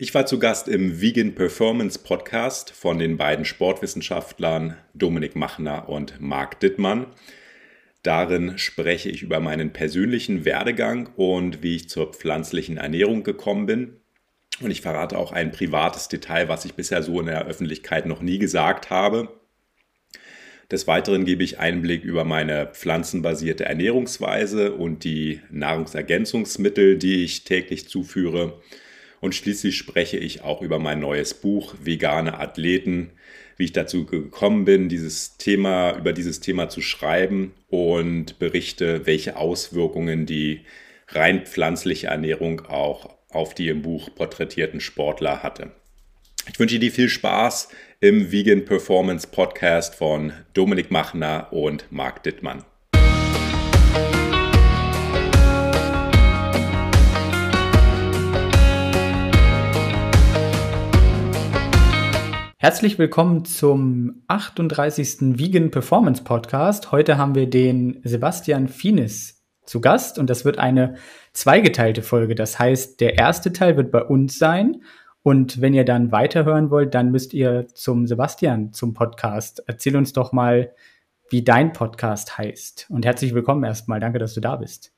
Ich war zu Gast im Vegan Performance Podcast von den beiden Sportwissenschaftlern Dominik Machner und Marc Dittmann. Darin spreche ich über meinen persönlichen Werdegang und wie ich zur pflanzlichen Ernährung gekommen bin. Und ich verrate auch ein privates Detail, was ich bisher so in der Öffentlichkeit noch nie gesagt habe. Des Weiteren gebe ich Einblick über meine pflanzenbasierte Ernährungsweise und die Nahrungsergänzungsmittel, die ich täglich zuführe. Und schließlich spreche ich auch über mein neues Buch Vegane Athleten, wie ich dazu gekommen bin, dieses Thema, über dieses Thema zu schreiben und berichte, welche Auswirkungen die rein pflanzliche Ernährung auch auf die im Buch porträtierten Sportler hatte. Ich wünsche dir viel Spaß im Vegan Performance Podcast von Dominik Machner und Marc Dittmann. Herzlich willkommen zum 38. Vegan Performance Podcast. Heute haben wir den Sebastian Finis zu Gast und das wird eine zweigeteilte Folge. Das heißt, der erste Teil wird bei uns sein und wenn ihr dann weiterhören wollt, dann müsst ihr zum Sebastian zum Podcast. Erzähl uns doch mal, wie dein Podcast heißt. Und herzlich willkommen erstmal. Danke, dass du da bist.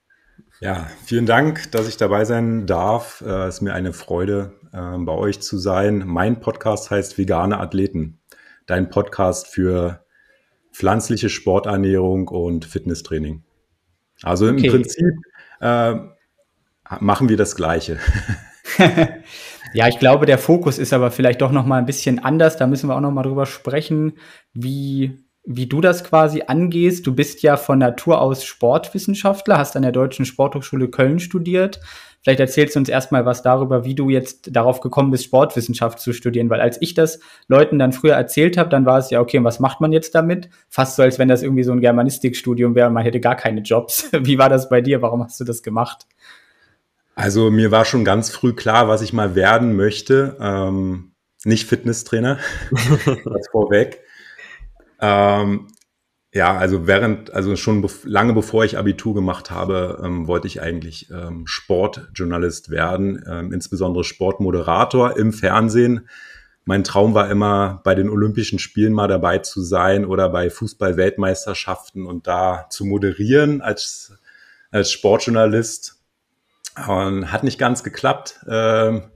Ja, vielen Dank, dass ich dabei sein darf. Es äh, ist mir eine Freude, äh, bei euch zu sein. Mein Podcast heißt Vegane Athleten. Dein Podcast für pflanzliche Sporternährung und Fitnesstraining. Also im okay. Prinzip äh, machen wir das Gleiche. ja, ich glaube, der Fokus ist aber vielleicht doch noch mal ein bisschen anders. Da müssen wir auch noch mal drüber sprechen, wie wie du das quasi angehst. Du bist ja von Natur aus Sportwissenschaftler, hast an der Deutschen Sporthochschule Köln studiert. Vielleicht erzählst du uns erstmal was darüber, wie du jetzt darauf gekommen bist, Sportwissenschaft zu studieren. Weil als ich das Leuten dann früher erzählt habe, dann war es ja, okay, und was macht man jetzt damit? Fast so, als wenn das irgendwie so ein Germanistikstudium wäre und man hätte gar keine Jobs. Wie war das bei dir? Warum hast du das gemacht? Also mir war schon ganz früh klar, was ich mal werden möchte. Ähm, nicht Fitnesstrainer, das vorweg. Ähm, ja, also während, also schon be lange bevor ich Abitur gemacht habe, ähm, wollte ich eigentlich ähm, Sportjournalist werden, ähm, insbesondere Sportmoderator im Fernsehen. Mein Traum war immer, bei den Olympischen Spielen mal dabei zu sein oder bei Fußball-Weltmeisterschaften und da zu moderieren als, als Sportjournalist. Und hat nicht ganz geklappt. Ähm,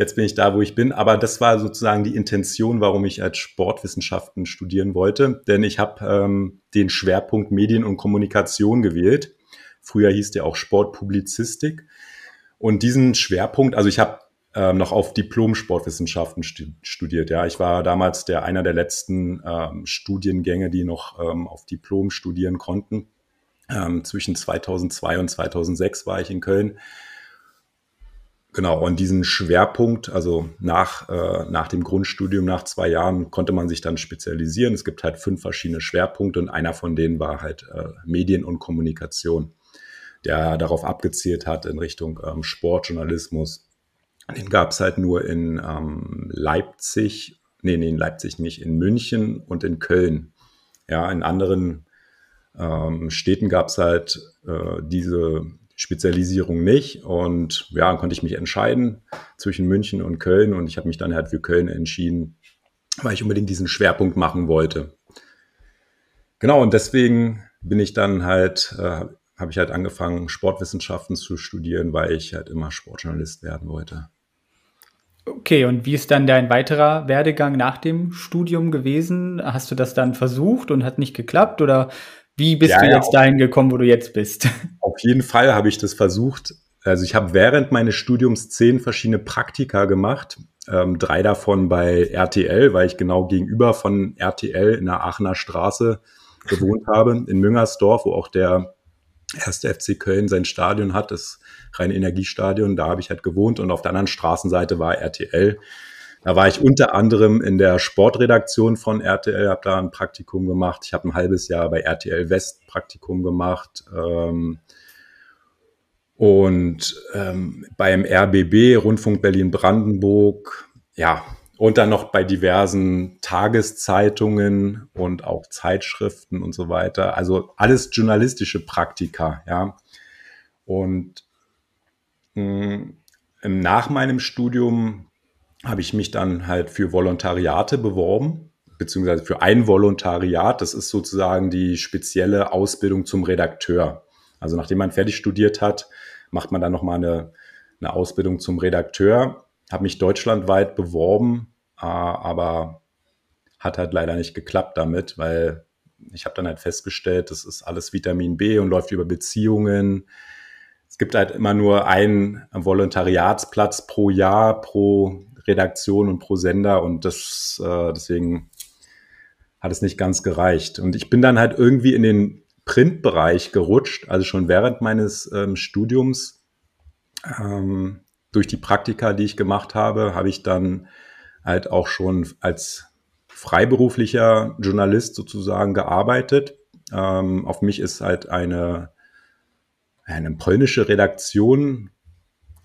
jetzt bin ich da, wo ich bin. Aber das war sozusagen die Intention, warum ich als Sportwissenschaften studieren wollte. Denn ich habe ähm, den Schwerpunkt Medien und Kommunikation gewählt. Früher hieß der auch Sportpublizistik. Und diesen Schwerpunkt, also ich habe ähm, noch auf Diplom-Sportwissenschaften studiert. Ja, ich war damals der einer der letzten ähm, Studiengänge, die noch ähm, auf Diplom studieren konnten. Ähm, zwischen 2002 und 2006 war ich in Köln Genau, und diesen Schwerpunkt, also nach, äh, nach dem Grundstudium, nach zwei Jahren, konnte man sich dann spezialisieren. Es gibt halt fünf verschiedene Schwerpunkte und einer von denen war halt äh, Medien und Kommunikation, der darauf abgezielt hat in Richtung ähm, Sportjournalismus. Den gab es halt nur in ähm, Leipzig, nee, nee, in Leipzig nicht, in München und in Köln. Ja, in anderen ähm, Städten gab es halt äh, diese Spezialisierung nicht. Und ja, dann konnte ich mich entscheiden zwischen München und Köln. Und ich habe mich dann halt für Köln entschieden, weil ich unbedingt diesen Schwerpunkt machen wollte. Genau, und deswegen bin ich dann halt, äh, habe ich halt angefangen, Sportwissenschaften zu studieren, weil ich halt immer Sportjournalist werden wollte. Okay, und wie ist dann dein weiterer Werdegang nach dem Studium gewesen? Hast du das dann versucht und hat nicht geklappt oder wie bist ja, du jetzt dahin gekommen, wo du jetzt bist? Auf jeden Fall habe ich das versucht. Also ich habe während meines Studiums zehn verschiedene Praktika gemacht. Ähm, drei davon bei RTL, weil ich genau gegenüber von RTL in der Aachener Straße gewohnt habe, in Müngersdorf, wo auch der erste FC Köln sein Stadion hat, das reine Energiestadion. Da habe ich halt gewohnt und auf der anderen Straßenseite war RTL. Da war ich unter anderem in der Sportredaktion von RTL, habe da ein Praktikum gemacht. Ich habe ein halbes Jahr bei RTL West Praktikum gemacht. Ähm, und ähm, beim RBB, Rundfunk Berlin-Brandenburg, ja, und dann noch bei diversen Tageszeitungen und auch Zeitschriften und so weiter. Also alles journalistische Praktika, ja. Und mh, mm, nach meinem Studium habe ich mich dann halt für Volontariate beworben, beziehungsweise für ein Volontariat. Das ist sozusagen die spezielle Ausbildung zum Redakteur. Also nachdem man fertig studiert hat, macht man dann nochmal eine, eine Ausbildung zum Redakteur. Habe mich deutschlandweit beworben, äh, aber hat halt leider nicht geklappt damit, weil ich habe dann halt festgestellt, das ist alles Vitamin B und läuft über Beziehungen. Es gibt halt immer nur einen Volontariatsplatz pro Jahr, pro Redaktion und pro Sender und das äh, deswegen hat es nicht ganz gereicht. Und ich bin dann halt irgendwie in den Printbereich gerutscht, also schon während meines ähm, Studiums. Ähm, durch die Praktika, die ich gemacht habe, habe ich dann halt auch schon als freiberuflicher Journalist sozusagen gearbeitet. Ähm, auf mich ist halt eine, eine polnische Redaktion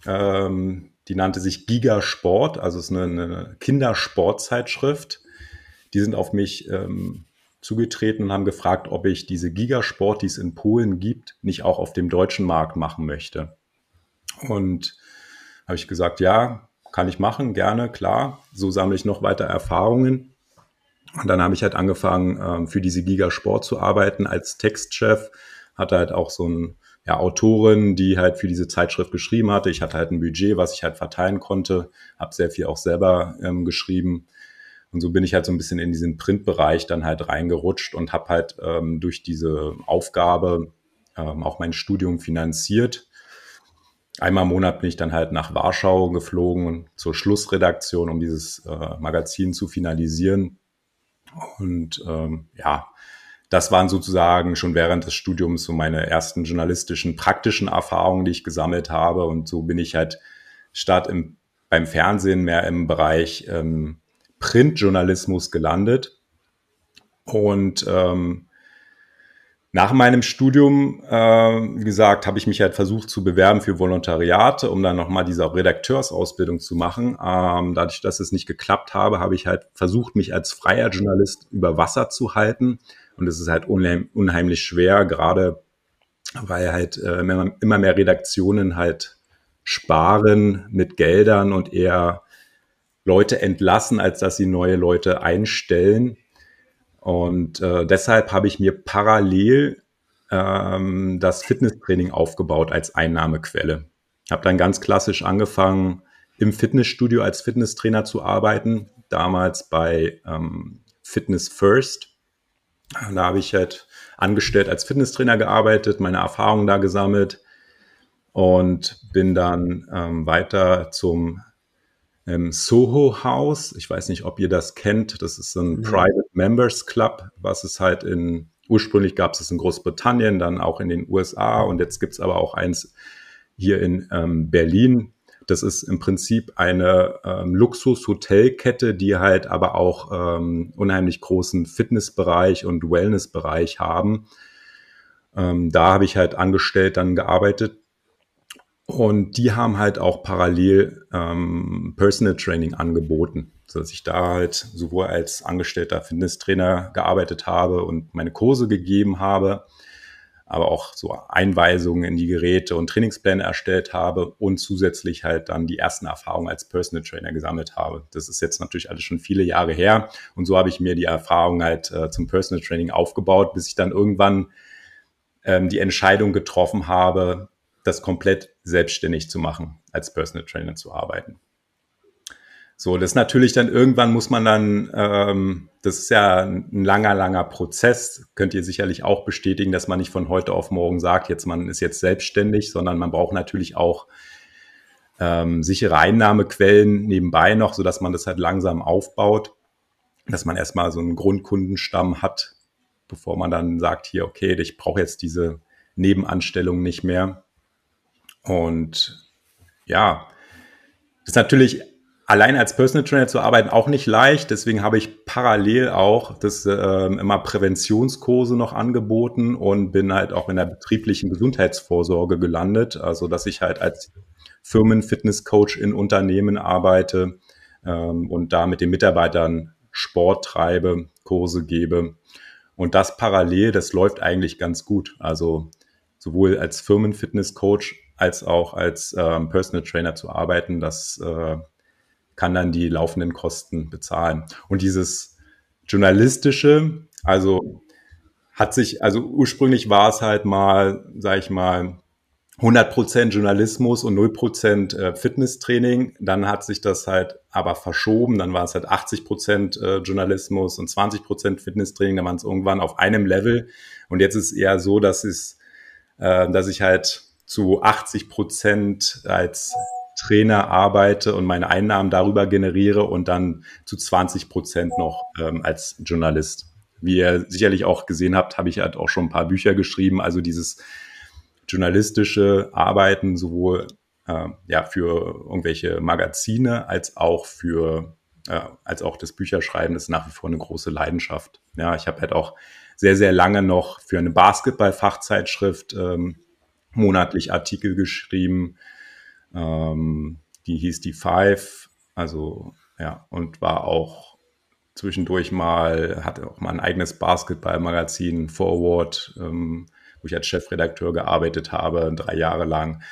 ähm, die nannte sich Gigasport, also es ist eine, eine Kindersportzeitschrift. Die sind auf mich ähm, zugetreten und haben gefragt, ob ich diese Gigasport, die es in Polen gibt, nicht auch auf dem deutschen Markt machen möchte. Und habe ich gesagt, ja, kann ich machen, gerne, klar. So sammle ich noch weiter Erfahrungen. Und dann habe ich halt angefangen, ähm, für diese Gigasport zu arbeiten als Textchef. Hatte halt auch so ein ja, Autorin, die halt für diese Zeitschrift geschrieben hatte. Ich hatte halt ein Budget, was ich halt verteilen konnte, habe sehr viel auch selber ähm, geschrieben. Und so bin ich halt so ein bisschen in diesen Printbereich dann halt reingerutscht und habe halt ähm, durch diese Aufgabe ähm, auch mein Studium finanziert. Einmal im Monat bin ich dann halt nach Warschau geflogen zur Schlussredaktion, um dieses äh, Magazin zu finalisieren. Und ähm, ja, das waren sozusagen schon während des Studiums so meine ersten journalistischen, praktischen Erfahrungen, die ich gesammelt habe. Und so bin ich halt statt im, beim Fernsehen mehr im Bereich ähm, Printjournalismus gelandet. Und ähm, nach meinem Studium, äh, wie gesagt, habe ich mich halt versucht zu bewerben für Volontariate, um dann nochmal diese Redakteursausbildung zu machen. Ähm, dadurch, dass es nicht geklappt habe, habe ich halt versucht, mich als freier Journalist über Wasser zu halten und es ist halt unheim, unheimlich schwer, gerade weil halt äh, immer mehr Redaktionen halt sparen mit Geldern und eher Leute entlassen, als dass sie neue Leute einstellen. Und äh, deshalb habe ich mir parallel ähm, das Fitnesstraining aufgebaut als Einnahmequelle. Habe dann ganz klassisch angefangen, im Fitnessstudio als Fitnesstrainer zu arbeiten, damals bei ähm, Fitness First. Da habe ich halt angestellt als Fitnesstrainer gearbeitet, meine Erfahrungen da gesammelt und bin dann ähm, weiter zum ähm, Soho House. Ich weiß nicht, ob ihr das kennt. Das ist ein mhm. Private Members Club, was es halt in, ursprünglich gab es es in Großbritannien, dann auch in den USA und jetzt gibt es aber auch eins hier in ähm, Berlin. Das ist im Prinzip eine ähm, Luxus-Hotelkette, die halt aber auch ähm, unheimlich großen Fitnessbereich und Wellnessbereich haben. Ähm, da habe ich halt angestellt dann gearbeitet. Und die haben halt auch parallel ähm, Personal Training angeboten, sodass ich da halt sowohl als angestellter Fitnesstrainer gearbeitet habe und meine Kurse gegeben habe, aber auch so Einweisungen in die Geräte und Trainingspläne erstellt habe und zusätzlich halt dann die ersten Erfahrungen als Personal Trainer gesammelt habe. Das ist jetzt natürlich alles schon viele Jahre her und so habe ich mir die Erfahrung halt äh, zum Personal Training aufgebaut, bis ich dann irgendwann ähm, die Entscheidung getroffen habe, das komplett selbstständig zu machen, als Personal Trainer zu arbeiten. So, das natürlich dann irgendwann muss man dann, ähm, das ist ja ein langer, langer Prozess, könnt ihr sicherlich auch bestätigen, dass man nicht von heute auf morgen sagt, jetzt man ist jetzt selbstständig, sondern man braucht natürlich auch ähm, sichere Einnahmequellen nebenbei noch, so dass man das halt langsam aufbaut, dass man erstmal so einen Grundkundenstamm hat, bevor man dann sagt, hier, okay, ich brauche jetzt diese Nebenanstellung nicht mehr. Und ja, das ist natürlich allein als Personal Trainer zu arbeiten auch nicht leicht. Deswegen habe ich parallel auch das äh, immer Präventionskurse noch angeboten und bin halt auch in der betrieblichen Gesundheitsvorsorge gelandet. Also dass ich halt als Firmenfitnesscoach in Unternehmen arbeite ähm, und da mit den Mitarbeitern Sport treibe, Kurse gebe. Und das parallel, das läuft eigentlich ganz gut. Also sowohl als Firmenfitnesscoach als auch als ähm, Personal Trainer zu arbeiten, das äh, kann dann die laufenden Kosten bezahlen. Und dieses journalistische, also hat sich, also ursprünglich war es halt mal, sag ich mal, 100% Journalismus und 0% äh, Fitnesstraining. Dann hat sich das halt aber verschoben. Dann war es halt 80% äh, Journalismus und 20% Fitnesstraining. Dann waren es irgendwann auf einem Level. Und jetzt ist es eher so, dass es, äh, dass ich halt zu 80% als Trainer arbeite und meine Einnahmen darüber generiere und dann zu 20% noch ähm, als Journalist. Wie ihr sicherlich auch gesehen habt, habe ich halt auch schon ein paar Bücher geschrieben. Also dieses journalistische Arbeiten sowohl äh, ja für irgendwelche Magazine als auch für äh, als auch das Bücherschreiben ist nach wie vor eine große Leidenschaft. Ja, ich habe halt auch sehr sehr lange noch für eine Basketball-Fachzeitschrift ähm, monatlich Artikel geschrieben. Ähm, die hieß die Five, also ja und war auch zwischendurch mal hatte auch mal ein eigenes Basketball-Magazin Forward. Ähm, wo ich als Chefredakteur gearbeitet habe, drei Jahre lang.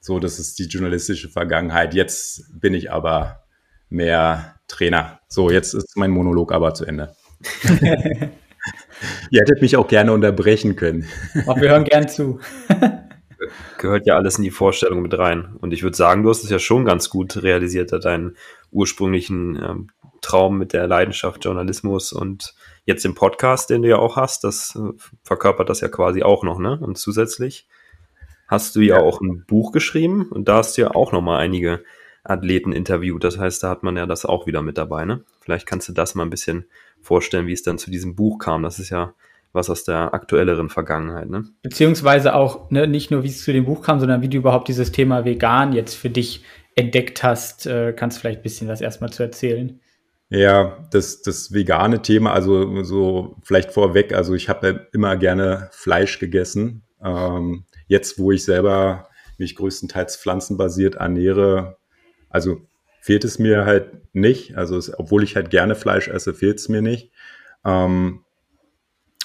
So, das ist die journalistische Vergangenheit. Jetzt bin ich aber mehr Trainer. So, jetzt ist mein Monolog aber zu Ende. Ihr hättet mich auch gerne unterbrechen können. Auch wir hören gern zu. Gehört ja alles in die Vorstellung mit rein. Und ich würde sagen, du hast es ja schon ganz gut realisiert, deinen ursprünglichen ähm, Traum mit der Leidenschaft Journalismus und jetzt im Podcast, den du ja auch hast, das äh, verkörpert das ja quasi auch noch, ne? Und zusätzlich hast du ja, ja. auch ein Buch geschrieben und da hast du ja auch noch mal einige Athleten interviewt. Das heißt, da hat man ja das auch wieder mit dabei, ne? Vielleicht kannst du das mal ein bisschen vorstellen, wie es dann zu diesem Buch kam. Das ist ja was aus der aktuelleren Vergangenheit, ne? Beziehungsweise auch ne, nicht nur, wie es zu dem Buch kam, sondern wie du überhaupt dieses Thema vegan jetzt für dich entdeckt hast. Äh, kannst vielleicht ein bisschen was erstmal zu erzählen. Ja, das, das vegane Thema, also so vielleicht vorweg, also ich habe immer gerne Fleisch gegessen. Ähm, jetzt, wo ich selber mich größtenteils pflanzenbasiert ernähre, also fehlt es mir halt nicht. Also es, obwohl ich halt gerne Fleisch esse, fehlt es mir nicht. Ähm,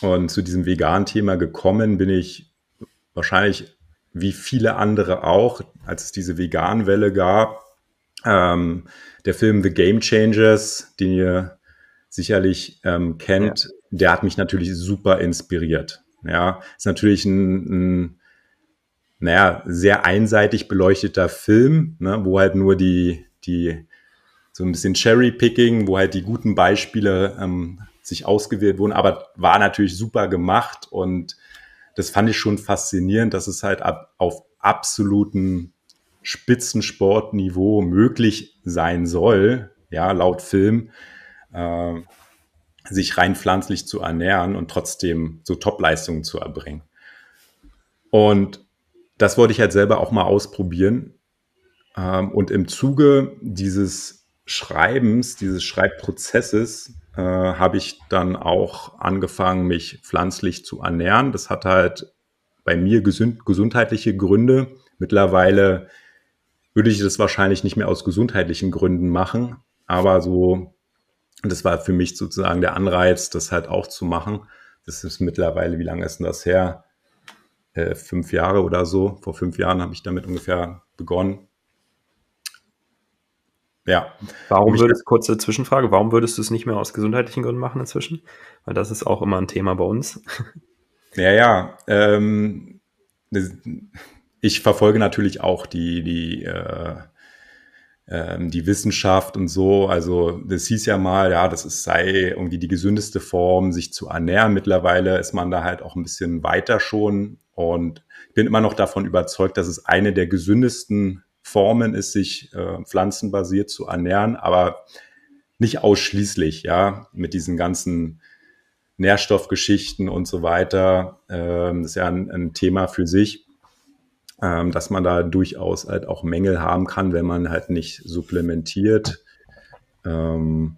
und zu diesem veganen Thema gekommen bin ich wahrscheinlich wie viele andere auch, als es diese Vegan-Welle gab, ähm, der Film The Game Changers, den ihr sicherlich ähm, kennt, ja. der hat mich natürlich super inspiriert. Ja, ist natürlich ein, ein naja, sehr einseitig beleuchteter Film, ne, wo halt nur die, die, so ein bisschen Cherry-Picking, wo halt die guten Beispiele ähm, sich ausgewählt wurden, aber war natürlich super gemacht und das fand ich schon faszinierend, dass es halt ab, auf absoluten Spitzensportniveau möglich sein soll, ja, laut Film, äh, sich rein pflanzlich zu ernähren und trotzdem so Topleistungen zu erbringen. Und das wollte ich halt selber auch mal ausprobieren. Ähm, und im Zuge dieses Schreibens, dieses Schreibprozesses, äh, habe ich dann auch angefangen, mich pflanzlich zu ernähren. Das hat halt bei mir gesund, gesundheitliche Gründe. Mittlerweile würde ich das wahrscheinlich nicht mehr aus gesundheitlichen Gründen machen. Aber so, das war für mich sozusagen der Anreiz, das halt auch zu machen. Das ist mittlerweile, wie lange ist denn das her? Äh, fünf Jahre oder so. Vor fünf Jahren habe ich damit ungefähr begonnen. Ja. Warum würdest, kurze Zwischenfrage, warum würdest du es nicht mehr aus gesundheitlichen Gründen machen inzwischen? Weil das ist auch immer ein Thema bei uns. Ja, ja. Ähm, ich verfolge natürlich auch die, die, äh, äh, die Wissenschaft und so. Also das hieß ja mal, ja, das ist, sei irgendwie die gesündeste Form, sich zu ernähren. Mittlerweile ist man da halt auch ein bisschen weiter schon. Und ich bin immer noch davon überzeugt, dass es eine der gesündesten Formen ist, sich äh, pflanzenbasiert zu ernähren, aber nicht ausschließlich, ja, mit diesen ganzen Nährstoffgeschichten und so weiter. Ähm, das ist ja ein, ein Thema für sich ähm, dass man da durchaus halt auch Mängel haben kann, wenn man halt nicht supplementiert. Ähm,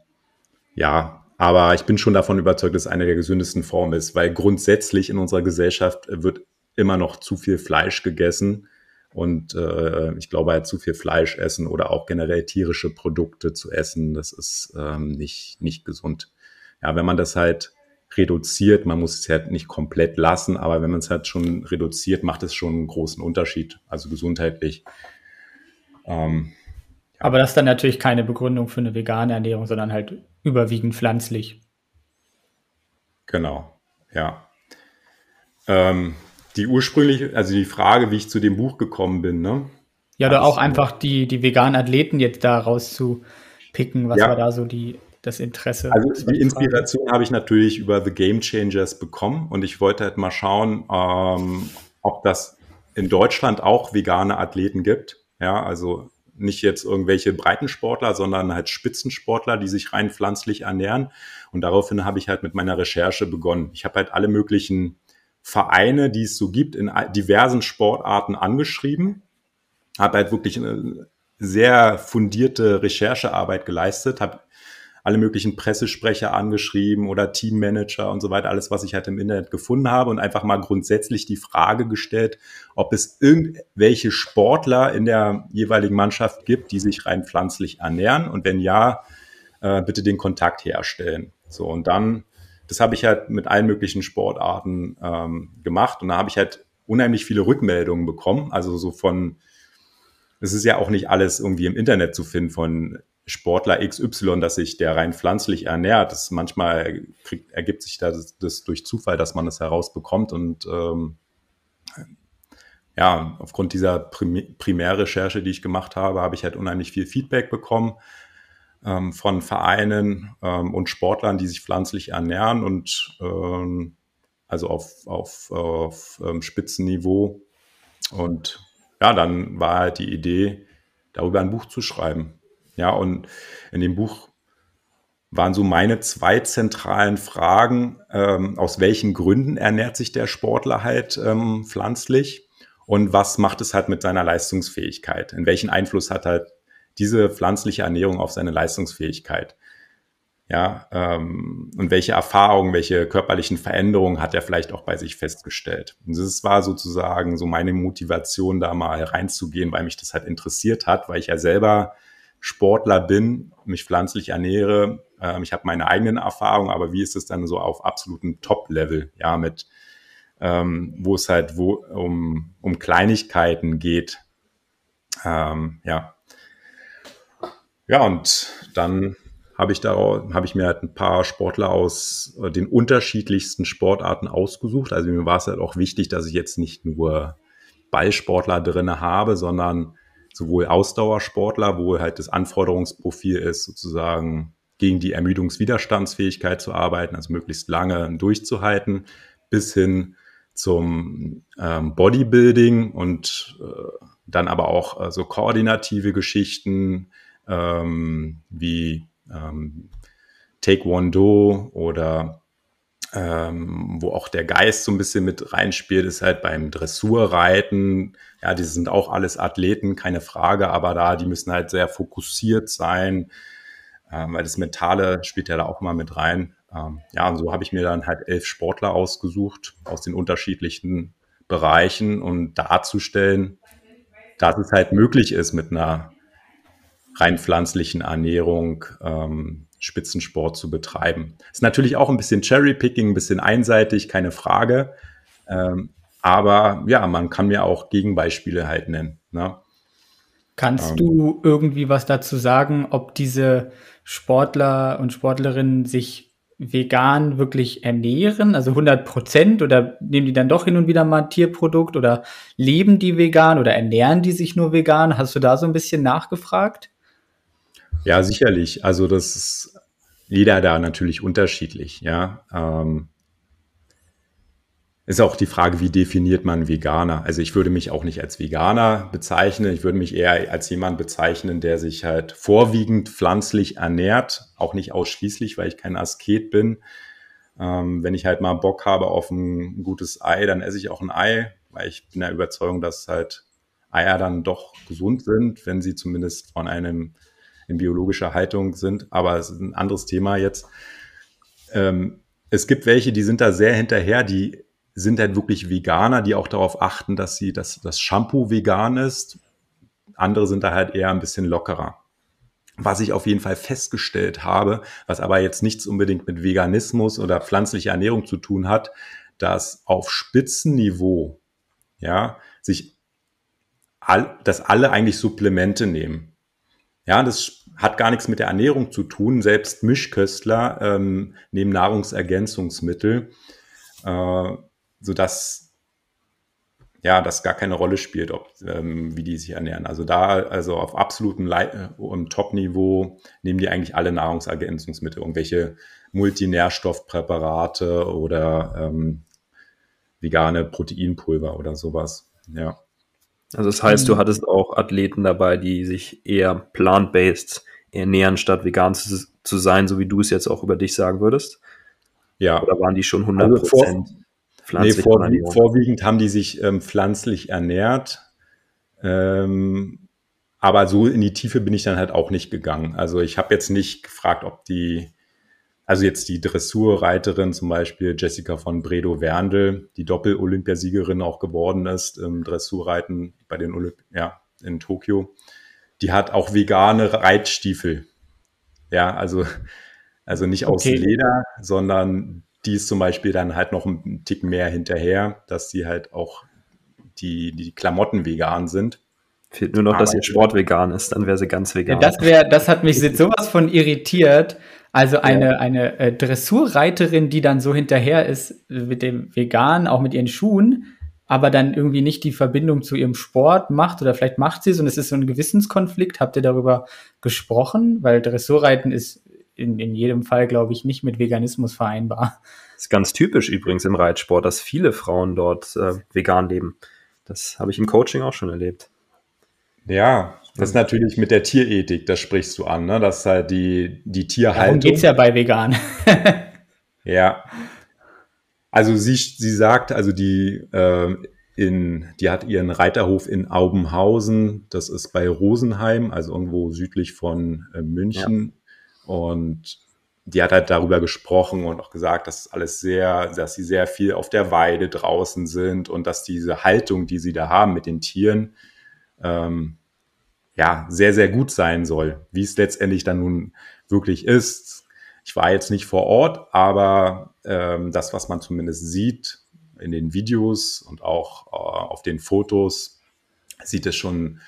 ja, aber ich bin schon davon überzeugt, dass es eine der gesündesten Formen ist, weil grundsätzlich in unserer Gesellschaft wird immer noch zu viel Fleisch gegessen. Und äh, ich glaube, halt zu viel Fleisch essen oder auch generell tierische Produkte zu essen, das ist ähm, nicht, nicht gesund. Ja, wenn man das halt reduziert. Man muss es ja nicht komplett lassen, aber wenn man es halt schon reduziert, macht es schon einen großen Unterschied, also gesundheitlich. Ähm, Aber das ist dann natürlich keine Begründung für eine vegane Ernährung, sondern halt überwiegend pflanzlich. Genau, ja. Ähm, die ursprüngliche, also die Frage, wie ich zu dem Buch gekommen bin, ne? Ja, oder auch einfach die, die veganen Athleten jetzt da rauszupicken. Was ja. war da so die, das Interesse? Also die Inspiration habe ich natürlich über The Game Changers bekommen und ich wollte halt mal schauen, ähm, ob das in Deutschland auch vegane Athleten gibt. Ja, also nicht jetzt irgendwelche Breitensportler, sondern halt Spitzensportler, die sich rein pflanzlich ernähren. Und daraufhin habe ich halt mit meiner Recherche begonnen. Ich habe halt alle möglichen Vereine, die es so gibt, in diversen Sportarten angeschrieben habe halt wirklich eine sehr fundierte Recherchearbeit geleistet, habe alle möglichen Pressesprecher angeschrieben oder Teammanager und so weiter, alles, was ich halt im Internet gefunden habe und einfach mal grundsätzlich die Frage gestellt, ob es irgendwelche Sportler in der jeweiligen Mannschaft gibt, die sich rein pflanzlich ernähren und wenn ja, äh, bitte den Kontakt herstellen. So und dann, das habe ich halt mit allen möglichen Sportarten ähm, gemacht. Und da habe ich halt unheimlich viele Rückmeldungen bekommen, also so von es ist ja auch nicht alles irgendwie im Internet zu finden von Sportler XY, dass sich der rein pflanzlich ernährt. Das manchmal kriegt, ergibt sich das, das durch Zufall, dass man das herausbekommt. Und ähm, ja, aufgrund dieser Prim Primärrecherche, die ich gemacht habe, habe ich halt unheimlich viel Feedback bekommen ähm, von Vereinen ähm, und Sportlern, die sich pflanzlich ernähren und ähm, also auf, auf, auf ähm, Spitzenniveau. Und ja, dann war halt die Idee, darüber ein Buch zu schreiben. Ja, und in dem Buch waren so meine zwei zentralen Fragen, ähm, aus welchen Gründen ernährt sich der Sportler halt ähm, pflanzlich und was macht es halt mit seiner Leistungsfähigkeit? In welchen Einfluss hat halt diese pflanzliche Ernährung auf seine Leistungsfähigkeit? Ja, ähm, und welche Erfahrungen, welche körperlichen Veränderungen hat er vielleicht auch bei sich festgestellt? Und das war sozusagen so meine Motivation, da mal reinzugehen, weil mich das halt interessiert hat, weil ich ja selber Sportler bin, mich pflanzlich ernähre. Ähm, ich habe meine eigenen Erfahrungen, aber wie ist es dann so auf absolutem Top-Level, ja, mit ähm, wo es halt wo um, um Kleinigkeiten geht. Ähm, ja. Ja, und dann habe ich darauf, habe ich mir halt ein paar Sportler aus äh, den unterschiedlichsten Sportarten ausgesucht. Also mir war es halt auch wichtig, dass ich jetzt nicht nur Ballsportler drinne habe, sondern sowohl Ausdauersportler, wo halt das Anforderungsprofil ist, sozusagen gegen die Ermüdungswiderstandsfähigkeit zu arbeiten, also möglichst lange durchzuhalten, bis hin zum ähm, Bodybuilding und äh, dann aber auch äh, so koordinative Geschichten ähm, wie ähm, Taekwondo oder ähm, wo auch der Geist so ein bisschen mit reinspielt, ist halt beim Dressurreiten. Ja, die sind auch alles Athleten, keine Frage, aber da, die müssen halt sehr fokussiert sein, ähm, weil das Mentale spielt ja da auch mal mit rein. Ähm, ja, und so habe ich mir dann halt elf Sportler ausgesucht aus den unterschiedlichen Bereichen und darzustellen, dass es halt möglich ist mit einer rein pflanzlichen Ernährung ähm, Spitzensport zu betreiben. Ist natürlich auch ein bisschen Cherry-Picking, ein bisschen einseitig, keine Frage. Ähm, aber ja, man kann mir auch Gegenbeispiele halt nennen. Ne? Kannst ähm, du irgendwie was dazu sagen, ob diese Sportler und Sportlerinnen sich vegan wirklich ernähren, also 100 Prozent, oder nehmen die dann doch hin und wieder mal ein Tierprodukt oder leben die vegan oder ernähren die sich nur vegan? Hast du da so ein bisschen nachgefragt? Ja, sicherlich. Also das ist jeder da natürlich unterschiedlich, ja. Ähm, ist auch die Frage, wie definiert man Veganer? Also ich würde mich auch nicht als Veganer bezeichnen. Ich würde mich eher als jemand bezeichnen, der sich halt vorwiegend pflanzlich ernährt. Auch nicht ausschließlich, weil ich kein Asket bin. Ähm, wenn ich halt mal Bock habe auf ein gutes Ei, dann esse ich auch ein Ei, weil ich bin der Überzeugung, dass halt Eier dann doch gesund sind, wenn sie zumindest von einem in biologischer Haltung sind, aber es ist ein anderes Thema jetzt. Ähm, es gibt welche, die sind da sehr hinterher, die sind halt wirklich Veganer, die auch darauf achten, dass sie, dass das Shampoo vegan ist. Andere sind da halt eher ein bisschen lockerer. Was ich auf jeden Fall festgestellt habe, was aber jetzt nichts unbedingt mit Veganismus oder pflanzlicher Ernährung zu tun hat, dass auf Spitzenniveau, ja, sich all, dass alle eigentlich Supplemente nehmen. Ja, das hat gar nichts mit der Ernährung zu tun. Selbst Mischköstler ähm, nehmen Nahrungsergänzungsmittel, äh, sodass ja, das gar keine Rolle spielt, ob, ähm, wie die sich ernähren. Also da, also auf absolutem Le äh, Top-Niveau nehmen die eigentlich alle Nahrungsergänzungsmittel, irgendwelche Multinährstoffpräparate oder ähm, vegane Proteinpulver oder sowas. Ja. Also das heißt, du hattest auch Athleten dabei, die sich eher plant-based ernähren, statt vegan zu, zu, sein, so wie du es jetzt auch über dich sagen würdest? Ja. Oder waren die schon 100 also Prozent also pflanzlich nee, vor, Vorwiegend haben die sich ähm, pflanzlich ernährt. Ähm, aber so in die Tiefe bin ich dann halt auch nicht gegangen. Also ich habe jetzt nicht gefragt, ob die also jetzt die Dressurreiterin zum Beispiel Jessica von Bredow-Werndl, die Doppel-Olympiasiegerin auch geworden ist im Dressurreiten bei den Olymp ja, in Tokio, die hat auch vegane Reitstiefel. Ja, also, also nicht aus okay. Leder, sondern die ist zum Beispiel dann halt noch ein Tick mehr hinterher, dass sie halt auch die, die Klamotten vegan sind. Fehlt nur noch, Aber dass ihr Sport vegan ist, dann wäre sie ganz vegan. Ja, das wäre, das hat mich sowas von irritiert, also eine, ja. eine äh, Dressurreiterin, die dann so hinterher ist mit dem Vegan, auch mit ihren Schuhen, aber dann irgendwie nicht die Verbindung zu ihrem Sport macht oder vielleicht macht sie es und es ist so ein Gewissenskonflikt. Habt ihr darüber gesprochen? Weil Dressurreiten ist in, in jedem Fall, glaube ich, nicht mit Veganismus vereinbar. Das ist ganz typisch übrigens im Reitsport, dass viele Frauen dort äh, vegan leben. Das habe ich im Coaching auch schon erlebt. Ja, das ist natürlich mit der Tierethik, das sprichst du an, ne? Das ist halt die, die Tierhaltung. Darum geht's ja bei vegan. ja. Also sie, sie sagt, also die, äh, in, die hat ihren Reiterhof in Aubenhausen, das ist bei Rosenheim, also irgendwo südlich von äh, München. Ja. Und die hat halt darüber gesprochen und auch gesagt, dass alles sehr, dass sie sehr viel auf der Weide draußen sind und dass diese Haltung, die sie da haben mit den Tieren, ähm, ja, sehr, sehr gut sein soll. Wie es letztendlich dann nun wirklich ist. Ich war jetzt nicht vor Ort, aber ähm, das, was man zumindest sieht in den Videos und auch äh, auf den Fotos, sieht es schon,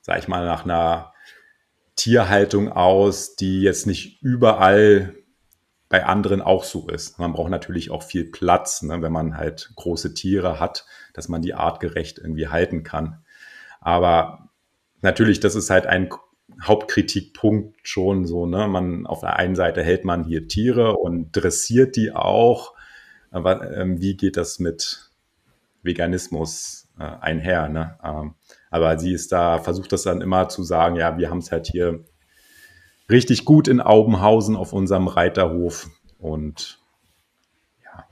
sag ich mal, nach einer Tierhaltung aus, die jetzt nicht überall bei anderen auch so ist. Man braucht natürlich auch viel Platz, ne, wenn man halt große Tiere hat, dass man die artgerecht irgendwie halten kann. Aber natürlich, das ist halt ein Hauptkritikpunkt schon so, ne? Man auf der einen Seite hält man hier Tiere und dressiert die auch. Aber ähm, wie geht das mit Veganismus äh, einher? Ne? Ähm, aber sie ist da, versucht das dann immer zu sagen, ja, wir haben es halt hier richtig gut in Aubenhausen auf unserem Reiterhof und ja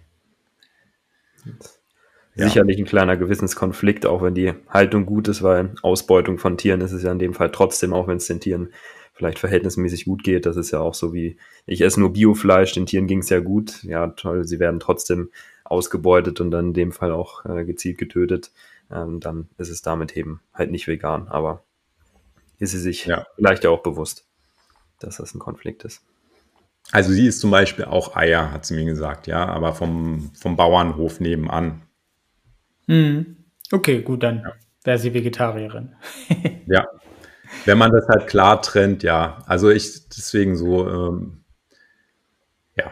sicherlich ein kleiner Gewissenskonflikt, auch wenn die Haltung gut ist, weil Ausbeutung von Tieren ist es ja in dem Fall trotzdem, auch wenn es den Tieren vielleicht verhältnismäßig gut geht. Das ist ja auch so wie, ich esse nur Biofleisch, den Tieren ging es ja gut. Ja, toll, sie werden trotzdem ausgebeutet und dann in dem Fall auch äh, gezielt getötet. Ähm, dann ist es damit eben halt nicht vegan, aber ist sie sich ja. vielleicht ja auch bewusst, dass das ein Konflikt ist. Also sie ist zum Beispiel auch Eier, hat sie mir gesagt, ja, aber vom, vom Bauernhof nebenan. Mhm. Okay, gut, dann ja. wäre sie Vegetarierin. ja. Wenn man das halt klar trennt, ja. Also ich deswegen so, ähm, ja.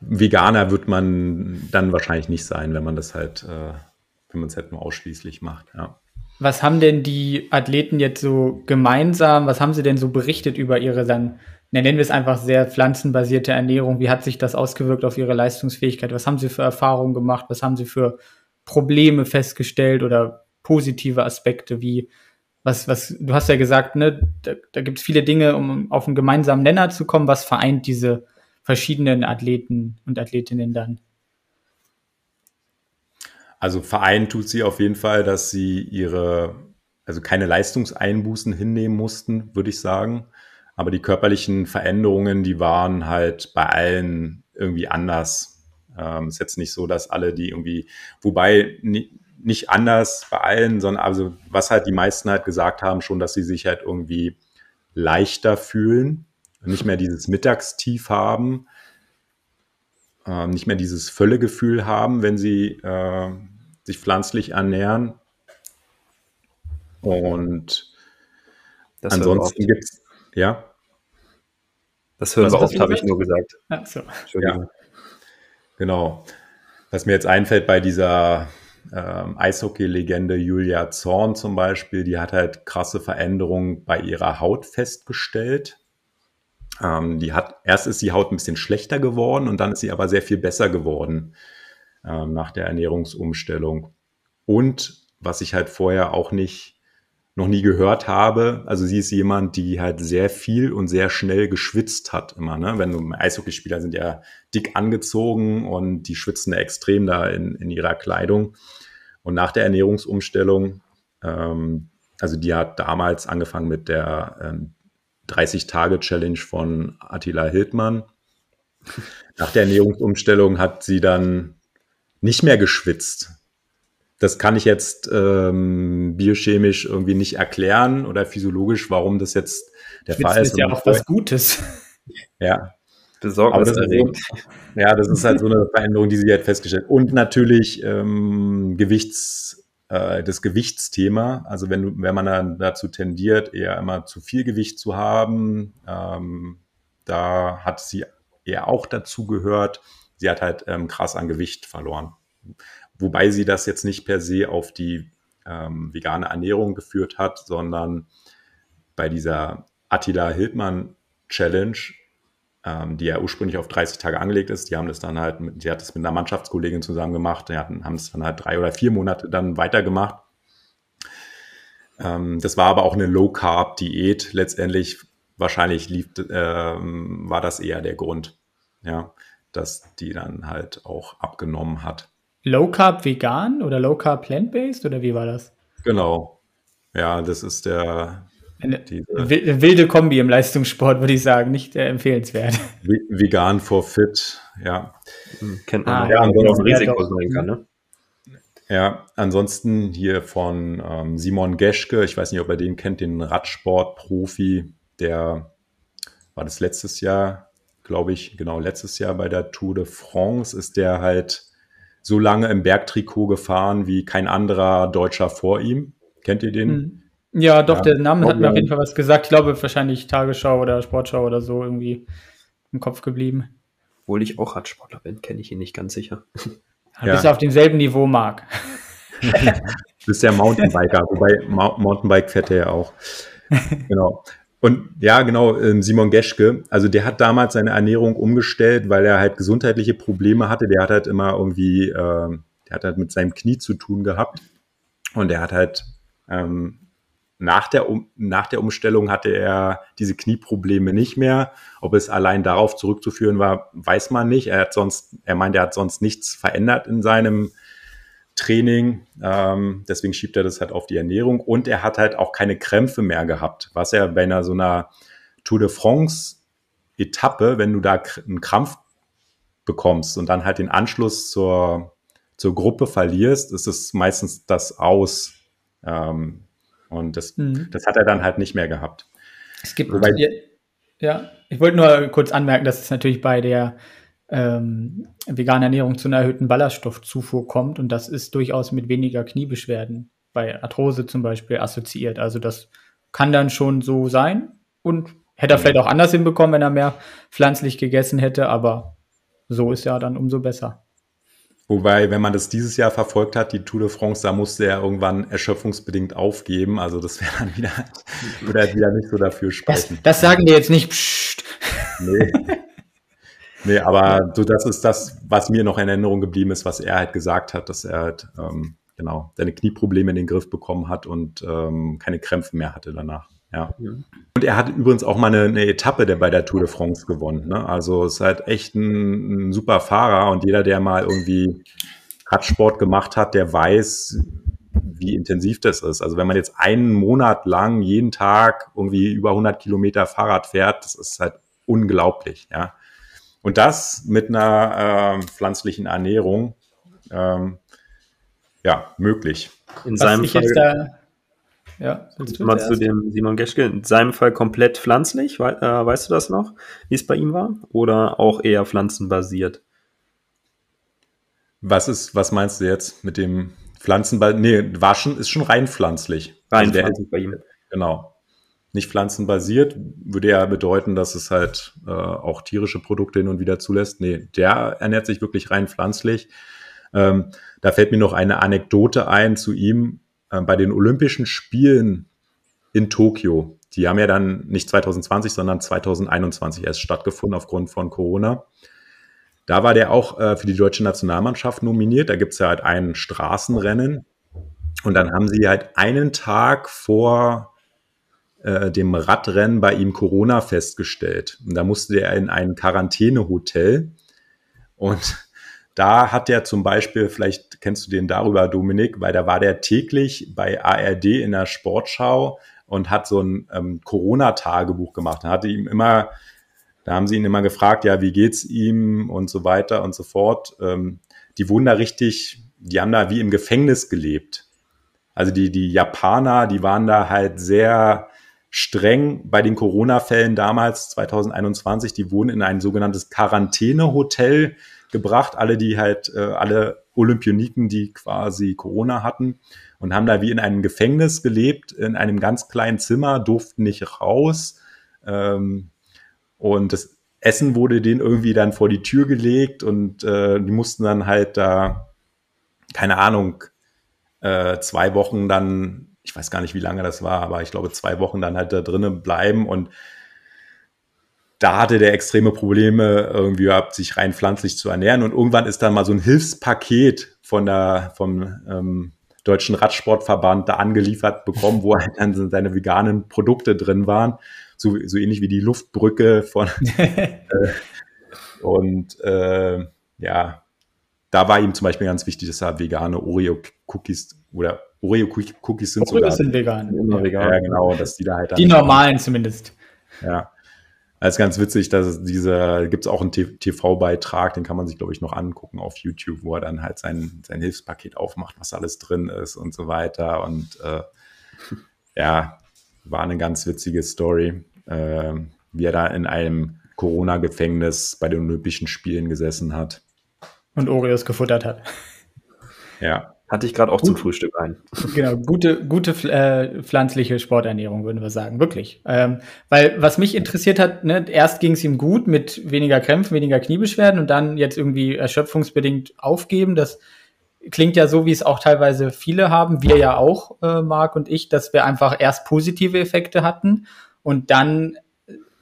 Veganer wird man dann wahrscheinlich nicht sein, wenn man das halt, äh, wenn man es halt nur ausschließlich macht, ja. Was haben denn die Athleten jetzt so gemeinsam, was haben sie denn so berichtet über ihre dann, nennen wir es einfach sehr pflanzenbasierte Ernährung? Wie hat sich das ausgewirkt auf ihre Leistungsfähigkeit? Was haben sie für Erfahrungen gemacht? Was haben sie für Probleme festgestellt oder positive Aspekte wie was, was, du hast ja gesagt, ne, da, da gibt es viele Dinge, um auf einen gemeinsamen Nenner zu kommen. Was vereint diese verschiedenen Athleten und Athletinnen dann? Also vereint tut sie auf jeden Fall, dass sie ihre, also keine Leistungseinbußen hinnehmen mussten, würde ich sagen. Aber die körperlichen Veränderungen, die waren halt bei allen irgendwie anders. Ähm, ist jetzt nicht so, dass alle die irgendwie, wobei nicht anders bei allen, sondern also was halt die meisten halt gesagt haben, schon, dass sie sich halt irgendwie leichter fühlen, nicht mehr dieses Mittagstief haben, äh, nicht mehr dieses Völlegefühl haben, wenn sie äh, sich pflanzlich ernähren. Und Das Ansonsten gibt es, ja. Das hören wir oft, habe ich nur gesagt. Ach so. Ja. Genau. Was mir jetzt einfällt bei dieser ähm, Eishockey-Legende Julia Zorn zum Beispiel, die hat halt krasse Veränderungen bei ihrer Haut festgestellt. Ähm, die hat, erst ist die Haut ein bisschen schlechter geworden und dann ist sie aber sehr viel besser geworden ähm, nach der Ernährungsumstellung. Und was ich halt vorher auch nicht noch nie gehört habe. Also sie ist jemand, die halt sehr viel und sehr schnell geschwitzt hat immer. Ne? Wenn du Eishockeyspieler sind ja dick angezogen und die schwitzen extrem da in, in ihrer Kleidung. Und nach der Ernährungsumstellung, ähm, also die hat damals angefangen mit der ähm, 30-Tage-Challenge von Attila Hildmann. Nach der Ernährungsumstellung hat sie dann nicht mehr geschwitzt das kann ich jetzt ähm, biochemisch irgendwie nicht erklären oder physiologisch, warum das jetzt der Schwitzen Fall ist. ist ja auch was Gutes. Ja. Besorgniserregend. So, ja, das ist halt so eine Veränderung, die sie halt festgestellt. Und natürlich ähm, Gewichts, äh, das Gewichtsthema. Also wenn du, wenn man dann dazu tendiert, eher immer zu viel Gewicht zu haben, ähm, da hat sie eher auch dazu gehört. Sie hat halt ähm, krass an Gewicht verloren. Wobei sie das jetzt nicht per se auf die ähm, vegane Ernährung geführt hat, sondern bei dieser Attila Hildmann Challenge, ähm, die ja ursprünglich auf 30 Tage angelegt ist, die haben das dann halt, mit, hat das mit einer Mannschaftskollegin zusammen gemacht, die hatten, haben es dann halt drei oder vier Monate dann weitergemacht. Ähm, das war aber auch eine Low-Carb-Diät. Letztendlich wahrscheinlich lief, ähm, war das eher der Grund, ja, dass die dann halt auch abgenommen hat. Low Carb vegan oder Low Carb plant-based oder wie war das? Genau. Ja, das ist der. Eine wilde Kombi im Leistungssport, würde ich sagen, nicht äh, empfehlenswert. Vegan for fit, ja. Hm, kennt man ah, ja, ja auch ein Risiko sein kann, ne? Ja, ansonsten hier von ähm, Simon Geschke, ich weiß nicht, ob er den kennt, den Radsport-Profi, der war das letztes Jahr, glaube ich, genau letztes Jahr bei der Tour de France, ist der halt so lange im Bergtrikot gefahren wie kein anderer Deutscher vor ihm. Kennt ihr den? Hm. Ja, doch, ja. der Name hat mir auf jeden Fall was gesagt. Ich glaube, wahrscheinlich Tagesschau oder Sportschau oder so irgendwie im Kopf geblieben. Obwohl ich auch Radsportler bin, kenne ich ihn nicht ganz sicher. Ja. Bist du auf demselben Niveau, Marc? du bist ja Mountainbiker, wobei Mountainbike fährt er ja auch. Genau. Und ja, genau, ähm, Simon Geschke, also der hat damals seine Ernährung umgestellt, weil er halt gesundheitliche Probleme hatte. Der hat halt immer irgendwie, äh, der hat halt mit seinem Knie zu tun gehabt. Und er hat halt ähm, nach, der um nach der Umstellung hatte er diese Knieprobleme nicht mehr. Ob es allein darauf zurückzuführen war, weiß man nicht. Er hat sonst, er meint, er hat sonst nichts verändert in seinem Training. Ähm, deswegen schiebt er das halt auf die Ernährung. Und er hat halt auch keine Krämpfe mehr gehabt, was er bei einer so einer Tour de France Etappe, wenn du da einen Krampf bekommst und dann halt den Anschluss zur, zur Gruppe verlierst, ist es meistens das Aus. Ähm, und das, mhm. das hat er dann halt nicht mehr gehabt. Es gibt, Wobei, ja, ich wollte nur kurz anmerken, dass es natürlich bei der ähm, vegane Ernährung zu einer erhöhten Ballaststoffzufuhr kommt und das ist durchaus mit weniger Kniebeschwerden bei Arthrose zum Beispiel assoziiert. Also das kann dann schon so sein und hätte er vielleicht auch anders hinbekommen, wenn er mehr pflanzlich gegessen hätte, aber so ist ja dann umso besser. Wobei, wenn man das dieses Jahr verfolgt hat, die Tour de France, da musste er irgendwann erschöpfungsbedingt aufgeben. Also das wäre dann wieder, würde halt wieder nicht so dafür sprechen. Das, das sagen wir jetzt nicht. Psst. Nee. Nee, aber so das ist das, was mir noch in Erinnerung geblieben ist, was er halt gesagt hat, dass er halt ähm, genau seine Knieprobleme in den Griff bekommen hat und ähm, keine Krämpfe mehr hatte danach. Ja. Und er hat übrigens auch mal eine, eine, Etappe der bei der Tour de France gewonnen. Ne? Also ist halt echt ein, ein super Fahrer und jeder, der mal irgendwie Radsport gemacht hat, der weiß, wie intensiv das ist. Also wenn man jetzt einen Monat lang jeden Tag irgendwie über 100 Kilometer Fahrrad fährt, das ist halt unglaublich, ja. Und das mit einer äh, pflanzlichen Ernährung, ähm, ja, möglich. In Was seinem Fall, da, ja, mal zu dem Simon Geschke, in seinem Fall komplett pflanzlich, we äh, weißt du das noch, wie es bei ihm war? Oder auch eher pflanzenbasiert? Was ist, was meinst du jetzt mit dem Pflanzenbasiert? Nee, Waschen ist schon rein pflanzlich. Rein also pflanzlich bei ihm. Genau. Nicht pflanzenbasiert, würde ja bedeuten, dass es halt äh, auch tierische Produkte hin und wieder zulässt. Nee, der ernährt sich wirklich rein pflanzlich. Ähm, da fällt mir noch eine Anekdote ein zu ihm äh, bei den Olympischen Spielen in Tokio. Die haben ja dann nicht 2020, sondern 2021 erst stattgefunden aufgrund von Corona. Da war der auch äh, für die deutsche Nationalmannschaft nominiert. Da gibt es ja halt ein Straßenrennen. Und dann haben sie halt einen Tag vor äh, dem Radrennen bei ihm Corona festgestellt. Und da musste er in ein Quarantänehotel. Und da hat er zum Beispiel, vielleicht kennst du den darüber, Dominik, weil da war der täglich bei ARD in der Sportschau und hat so ein ähm, Corona-Tagebuch gemacht. Da hatte ihm immer da haben sie ihn immer gefragt, ja, wie geht's ihm und so weiter und so fort. Ähm, die wurden da richtig, die haben da wie im Gefängnis gelebt. Also die, die Japaner, die waren da halt sehr streng bei den Corona-Fällen damals, 2021. Die wurden in ein sogenanntes Quarantänehotel gebracht. Alle, die halt, äh, alle Olympioniken, die quasi Corona hatten und haben da wie in einem Gefängnis gelebt, in einem ganz kleinen Zimmer, durften nicht raus. Ähm, und das Essen wurde denen irgendwie dann vor die Tür gelegt und äh, die mussten dann halt da, keine Ahnung, äh, zwei Wochen dann, ich weiß gar nicht, wie lange das war, aber ich glaube, zwei Wochen dann halt da drinnen bleiben und da hatte der extreme Probleme irgendwie gehabt, sich rein pflanzlich zu ernähren. Und irgendwann ist dann mal so ein Hilfspaket von der, vom ähm, Deutschen Radsportverband da angeliefert bekommen, wo halt dann seine veganen Produkte drin waren so, so ähnlich wie die Luftbrücke von äh, und äh, ja, da war ihm zum Beispiel ganz wichtig, dass er vegane Oreo-Cookies oder Oreo-Cookies sind Oreo sogar. sind vegan. Immer vegan. Ja, genau, dass die da halt Die normalen zumindest. Ja. Das ist ganz witzig, dass dieser, gibt es auch einen TV-Beitrag, den kann man sich, glaube ich, noch angucken auf YouTube, wo er dann halt sein, sein Hilfspaket aufmacht, was alles drin ist und so weiter. Und äh, ja, war eine ganz witzige Story, äh, wie er da in einem Corona-Gefängnis bei den Olympischen Spielen gesessen hat. Und Oreos gefuttert hat. Ja. Hatte ich gerade auch Gut. zum Frühstück ein. Genau, gute, gute äh, pflanzliche Sporternährung, würden wir sagen, wirklich. Ähm, weil was mich interessiert hat, ne, erst ging es ihm gut mit weniger Krämpfen, weniger Kniebeschwerden und dann jetzt irgendwie erschöpfungsbedingt aufgeben. Das klingt ja so, wie es auch teilweise viele haben, wir ja auch, äh, Marc und ich, dass wir einfach erst positive Effekte hatten und dann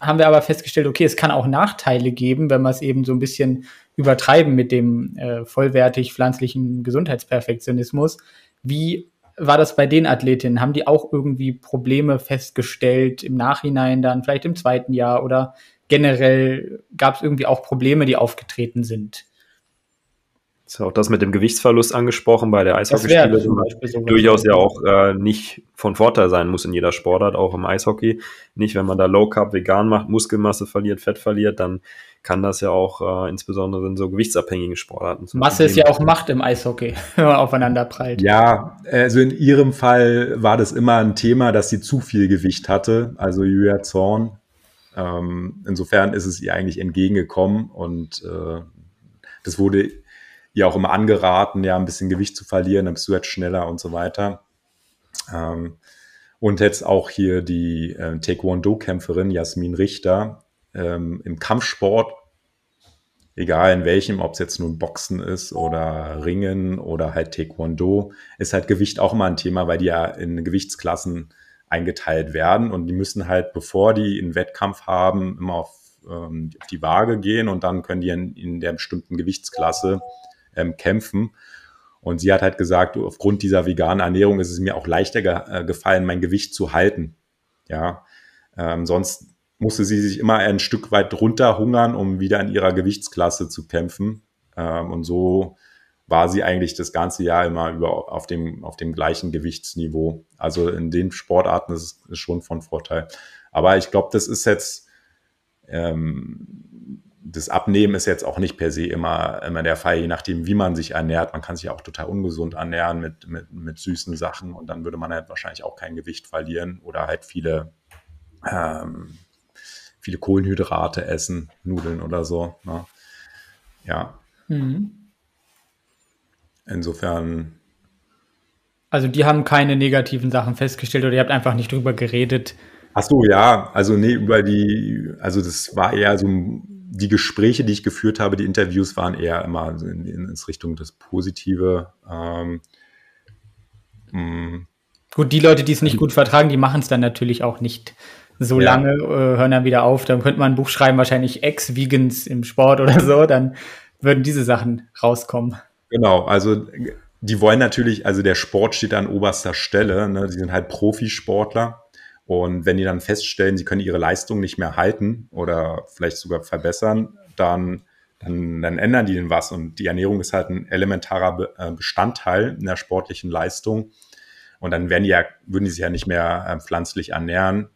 haben wir aber festgestellt, okay, es kann auch Nachteile geben, wenn wir es eben so ein bisschen übertreiben mit dem äh, vollwertig pflanzlichen Gesundheitsperfektionismus. Wie war das bei den Athletinnen? Haben die auch irgendwie Probleme festgestellt im Nachhinein dann, vielleicht im zweiten Jahr oder generell gab es irgendwie auch Probleme, die aufgetreten sind? Ist auch das mit dem Gewichtsverlust angesprochen bei der Eishockeyspielerin. Durchaus ja auch äh, nicht von Vorteil sein muss in jeder Sportart, auch im Eishockey. Nicht, wenn man da Low Carb vegan macht, Muskelmasse verliert, Fett verliert, dann kann das ja auch äh, insbesondere in so gewichtsabhängigen Sportarten. Masse ist ja auch Macht im Eishockey, wenn man aufeinander prallt. Ja, also in ihrem Fall war das immer ein Thema, dass sie zu viel Gewicht hatte, also Julia Zorn. Ähm, insofern ist es ihr eigentlich entgegengekommen und äh, das wurde ihr auch immer angeraten, ja, ein bisschen Gewicht zu verlieren, dann bist du jetzt schneller und so weiter. Ähm, und jetzt auch hier die äh, Taekwondo-Kämpferin Jasmin Richter ähm, im Kampfsport, egal in welchem, ob es jetzt nun Boxen ist oder Ringen oder halt Taekwondo, ist halt Gewicht auch immer ein Thema, weil die ja in Gewichtsklassen eingeteilt werden und die müssen halt, bevor die einen Wettkampf haben, immer auf, ähm, auf die Waage gehen und dann können die in, in der bestimmten Gewichtsklasse ähm, kämpfen. Und sie hat halt gesagt, aufgrund dieser veganen Ernährung ist es mir auch leichter ge äh, gefallen, mein Gewicht zu halten. Ja, ähm, sonst musste sie sich immer ein Stück weit runterhungern, um wieder in ihrer Gewichtsklasse zu kämpfen. Ähm, und so war sie eigentlich das ganze Jahr immer über auf dem, auf dem gleichen Gewichtsniveau. Also in den Sportarten ist es schon von Vorteil. Aber ich glaube, das ist jetzt ähm, das Abnehmen ist jetzt auch nicht per se immer, immer der Fall, je nachdem, wie man sich ernährt. Man kann sich auch total ungesund ernähren mit, mit, mit süßen Sachen und dann würde man halt wahrscheinlich auch kein Gewicht verlieren oder halt viele, ähm, viele Kohlenhydrate essen, Nudeln oder so. Ne? Ja. Mhm. Insofern. Also die haben keine negativen Sachen festgestellt oder ihr habt einfach nicht drüber geredet, Ach so, ja, also nee, über die, also das war eher so die Gespräche, die ich geführt habe, die Interviews waren eher immer in, in, in Richtung das Positive. Ähm, hm. gut, die Leute, die es nicht gut vertragen, die machen es dann natürlich auch nicht so ja. lange, äh, hören dann wieder auf. Dann könnte man ein Buch schreiben, wahrscheinlich Ex-Vegans im Sport oder so, dann würden diese Sachen rauskommen. Genau, also die wollen natürlich, also der Sport steht an oberster Stelle, ne? die sind halt Profisportler. Und wenn die dann feststellen, sie können ihre Leistung nicht mehr halten oder vielleicht sogar verbessern, dann, dann, dann ändern die den was. Und die Ernährung ist halt ein elementarer äh, Bestandteil in der sportlichen Leistung. Und dann werden die ja, würden die sich ja nicht mehr äh, pflanzlich ernähren,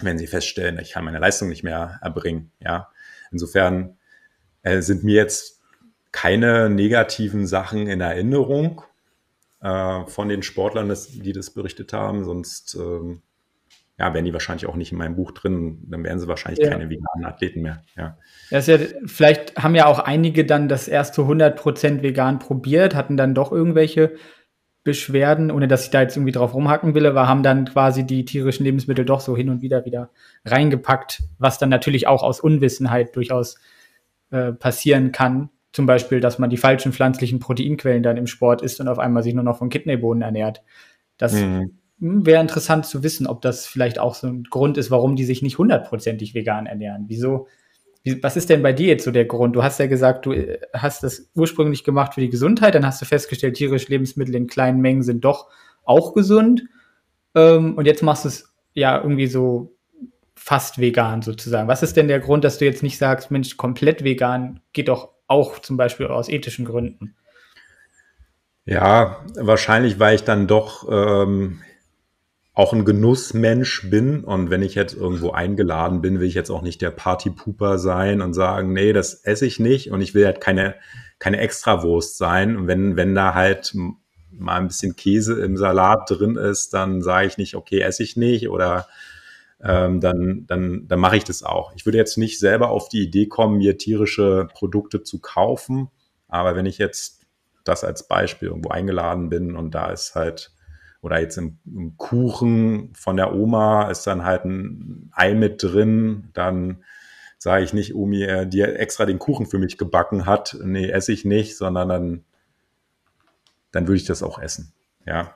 wenn sie feststellen, ich kann meine Leistung nicht mehr erbringen. Ja, insofern äh, sind mir jetzt keine negativen Sachen in Erinnerung äh, von den Sportlern, die das berichtet haben. Sonst ähm, ja, wären die wahrscheinlich auch nicht in meinem Buch drin, dann wären sie wahrscheinlich ja. keine veganen Athleten mehr. Ja. Das ja, vielleicht haben ja auch einige dann das erste 100% vegan probiert, hatten dann doch irgendwelche Beschwerden, ohne dass ich da jetzt irgendwie drauf rumhacken will, aber haben dann quasi die tierischen Lebensmittel doch so hin und wieder wieder reingepackt, was dann natürlich auch aus Unwissenheit durchaus äh, passieren kann. Zum Beispiel, dass man die falschen pflanzlichen Proteinquellen dann im Sport isst und auf einmal sich nur noch von Kidneybohnen ernährt. Das mhm hm, wäre interessant zu wissen, ob das vielleicht auch so ein Grund ist, warum die sich nicht hundertprozentig vegan ernähren. Wieso? Wie, was ist denn bei dir jetzt so der Grund? Du hast ja gesagt, du äh, hast das ursprünglich gemacht für die Gesundheit, dann hast du festgestellt, tierische Lebensmittel in kleinen Mengen sind doch auch gesund. Ähm, und jetzt machst du es ja irgendwie so fast vegan sozusagen. Was ist denn der Grund, dass du jetzt nicht sagst, Mensch, komplett vegan geht doch auch zum Beispiel aus ethischen Gründen? Ja, wahrscheinlich, weil ich dann doch ähm, auch ein Genussmensch bin und wenn ich jetzt irgendwo eingeladen bin, will ich jetzt auch nicht der Partypooper sein und sagen, nee, das esse ich nicht und ich will halt keine, keine Extrawurst sein. Und wenn, wenn da halt mal ein bisschen Käse im Salat drin ist, dann sage ich nicht, okay, esse ich nicht oder ähm, dann, dann, dann mache ich das auch. Ich würde jetzt nicht selber auf die Idee kommen, mir tierische Produkte zu kaufen, aber wenn ich jetzt das als Beispiel irgendwo eingeladen bin und da ist halt oder jetzt im, im, Kuchen von der Oma ist dann halt ein Ei mit drin, dann sage ich nicht, Omi, äh, die extra den Kuchen für mich gebacken hat, nee, esse ich nicht, sondern dann, dann würde ich das auch essen, ja.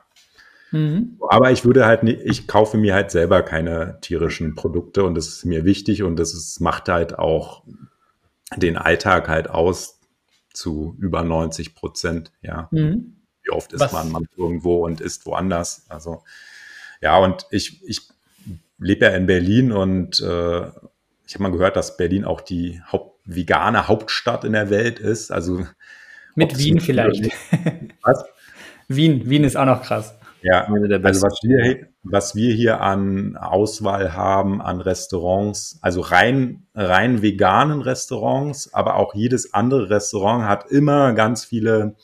Mhm. Aber ich würde halt nicht, ich kaufe mir halt selber keine tierischen Produkte und das ist mir wichtig und das ist, macht halt auch den Alltag halt aus zu über 90 Prozent, ja. Mhm. Wie oft ist Was? man, man irgendwo und ist woanders? Also ja, und ich, ich lebe ja in Berlin und äh, ich habe mal gehört, dass Berlin auch die Haupt, vegane Hauptstadt in der Welt ist. Also mit Wien vielleicht. Was? Wien, Wien ist auch noch krass. Ja, also was wir, was wir hier an Auswahl haben an Restaurants, also rein, rein veganen Restaurants, aber auch jedes andere Restaurant hat immer ganz viele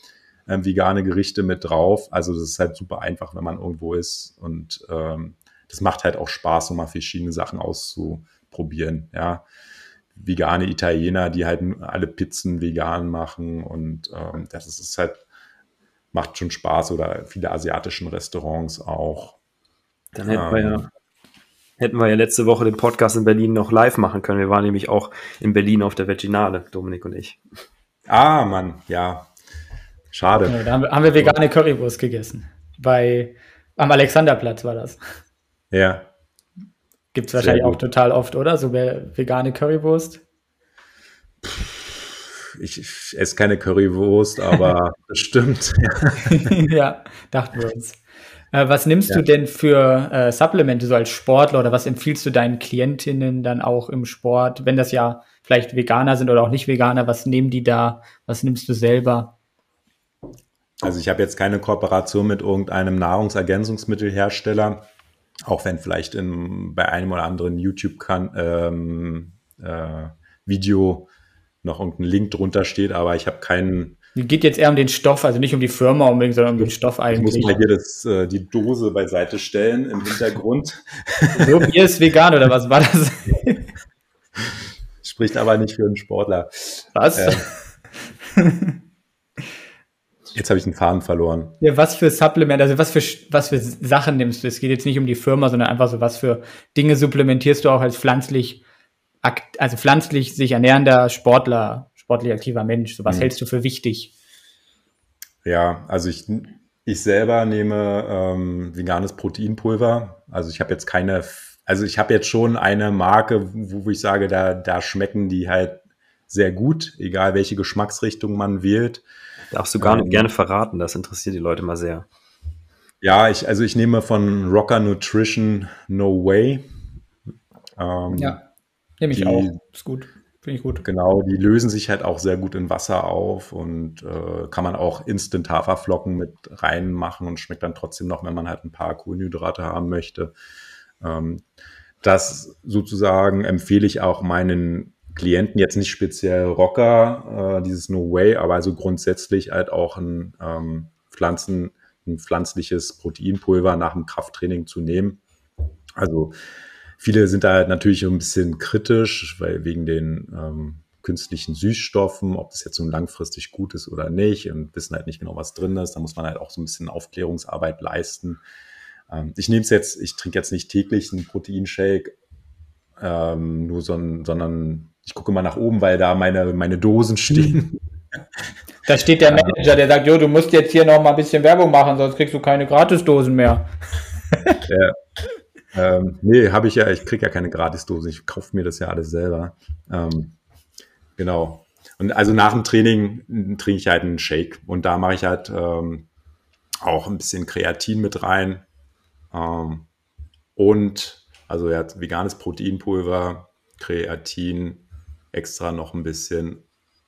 ähm, vegane Gerichte mit drauf. Also das ist halt super einfach, wenn man irgendwo ist. Und ähm, das macht halt auch Spaß, um mal verschiedene Sachen auszuprobieren. Ja, vegane Italiener, die halt alle Pizzen vegan machen und ähm, das ist, ist halt macht schon Spaß oder viele asiatischen Restaurants auch. Dann hätten wir ja ähm, hätten wir ja letzte Woche den Podcast in Berlin noch live machen können. Wir waren nämlich auch in Berlin auf der Veginale, Dominik und ich. Ah, Mann, ja. Schade. Ja, da haben wir, haben wir vegane Currywurst gegessen. Bei, am Alexanderplatz war das. Ja. Gibt es wahrscheinlich auch total oft, oder? So vegane Currywurst. Ich, ich esse keine Currywurst, aber das stimmt. ja, dachten wir uns. Äh, was nimmst ja. du denn für äh, Supplemente so als Sportler oder was empfiehlst du deinen Klientinnen dann auch im Sport, wenn das ja vielleicht Veganer sind oder auch nicht Veganer, was nehmen die da? Was nimmst du selber? Also ich habe jetzt keine Kooperation mit irgendeinem Nahrungsergänzungsmittelhersteller, auch wenn vielleicht in, bei einem oder anderen YouTube-Video ähm, äh, noch irgendein Link drunter steht, aber ich habe keinen. Geht jetzt eher um den Stoff, also nicht um die Firma unbedingt, sondern um den Stoff eigentlich. Ich muss mal hier das, äh, die Dose beiseite stellen im Hintergrund. so, Bier ist vegan oder was war das? Spricht aber nicht für einen Sportler. Was? Äh, Jetzt habe ich den Faden verloren. Ja, was für Supplement, also was für, was für Sachen nimmst du? Es geht jetzt nicht um die Firma, sondern einfach so, was für Dinge supplementierst du auch als pflanzlich, also pflanzlich sich ernährender Sportler, sportlich aktiver Mensch? So was mhm. hältst du für wichtig? Ja, also ich, ich selber nehme ähm, veganes Proteinpulver. Also ich habe jetzt keine, also ich habe jetzt schon eine Marke, wo, wo ich sage, da, da schmecken die halt sehr gut, egal welche Geschmacksrichtung man wählt. Darfst du gar nicht ähm, gerne verraten, das interessiert die Leute mal sehr. Ja, ich, also ich nehme von Rocker Nutrition No Way. Ähm, ja, nehme ich die, auch. Ist gut. Finde ich gut. Genau, die lösen sich halt auch sehr gut in Wasser auf und äh, kann man auch instant Haferflocken mit reinmachen und schmeckt dann trotzdem noch, wenn man halt ein paar Kohlenhydrate haben möchte. Ähm, das sozusagen empfehle ich auch meinen Klienten jetzt nicht speziell Rocker, äh, dieses No Way, aber also grundsätzlich halt auch ein ähm, Pflanzen, ein pflanzliches Proteinpulver nach dem Krafttraining zu nehmen. Also viele sind da halt natürlich ein bisschen kritisch, weil wegen den ähm, künstlichen Süßstoffen, ob das jetzt so langfristig gut ist oder nicht und wissen halt nicht genau, was drin ist. Da muss man halt auch so ein bisschen Aufklärungsarbeit leisten. Ähm, ich nehme es jetzt, ich trinke jetzt nicht täglich einen Proteinshake, ähm, nur so ein, sondern ich gucke mal nach oben, weil da meine, meine Dosen stehen. Da steht der Manager, der sagt, jo, du musst jetzt hier noch mal ein bisschen Werbung machen, sonst kriegst du keine Gratisdosen mehr. Ja. Ähm, nee, habe ich ja, ich kriege ja keine Gratisdosen, ich kaufe mir das ja alles selber. Ähm, genau. Und also nach dem Training trinke ich halt einen Shake und da mache ich halt ähm, auch ein bisschen Kreatin mit rein. Ähm, und also er hat veganes Proteinpulver, Kreatin, extra noch ein bisschen.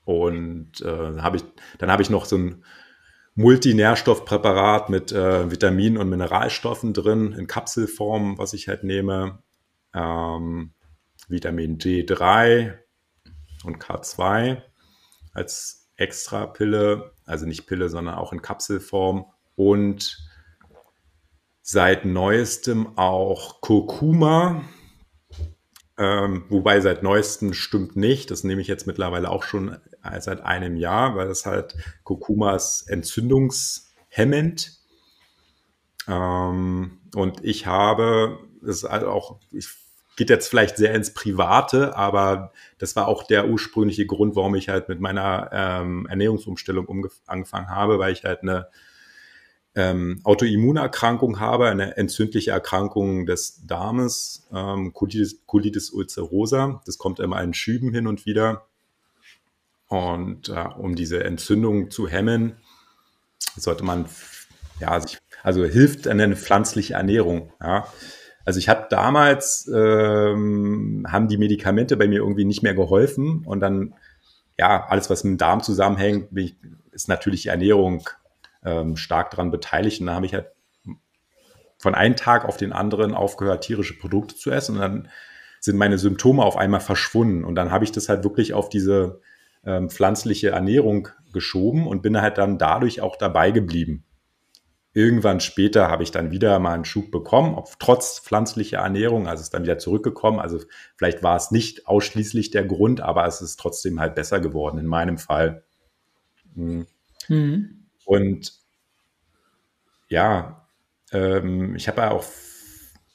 Und äh, hab ich, dann habe ich noch so ein Multinährstoffpräparat mit äh, Vitaminen und Mineralstoffen drin, in Kapselform, was ich halt nehme. Ähm, Vitamin D3 und K2 als extra Pille, also nicht Pille, sondern auch in Kapselform. Und seit neuestem auch Kurkuma, ähm, wobei seit neuestem stimmt nicht. Das nehme ich jetzt mittlerweile auch schon seit einem Jahr, weil das halt Kurkuma entzündungshemmend. Ähm, und ich habe, das ist halt auch, ich geht jetzt vielleicht sehr ins Private, aber das war auch der ursprüngliche Grund, warum ich halt mit meiner ähm, Ernährungsumstellung angefangen habe, weil ich halt eine ähm, Autoimmunerkrankung habe, eine entzündliche Erkrankung des Darmes, ähm, Colitis, Colitis ulcerosa. Das kommt immer in Schüben hin und wieder. Und äh, um diese Entzündung zu hemmen, sollte man, ja, sich, also hilft eine pflanzliche Ernährung. Ja. Also ich habe damals, ähm, haben die Medikamente bei mir irgendwie nicht mehr geholfen und dann, ja, alles, was mit dem Darm zusammenhängt, ist natürlich Ernährung ähm, stark daran beteiligt. Und da habe ich halt von einem Tag auf den anderen aufgehört, tierische Produkte zu essen. Und dann sind meine Symptome auf einmal verschwunden. Und dann habe ich das halt wirklich auf diese ähm, pflanzliche Ernährung geschoben und bin halt dann dadurch auch dabei geblieben. Irgendwann später habe ich dann wieder mal einen Schub bekommen, ob trotz pflanzlicher Ernährung, also ist dann wieder zurückgekommen. Also vielleicht war es nicht ausschließlich der Grund, aber es ist trotzdem halt besser geworden in meinem Fall. Mhm. Mhm. Und ja, ähm, ich habe ja auch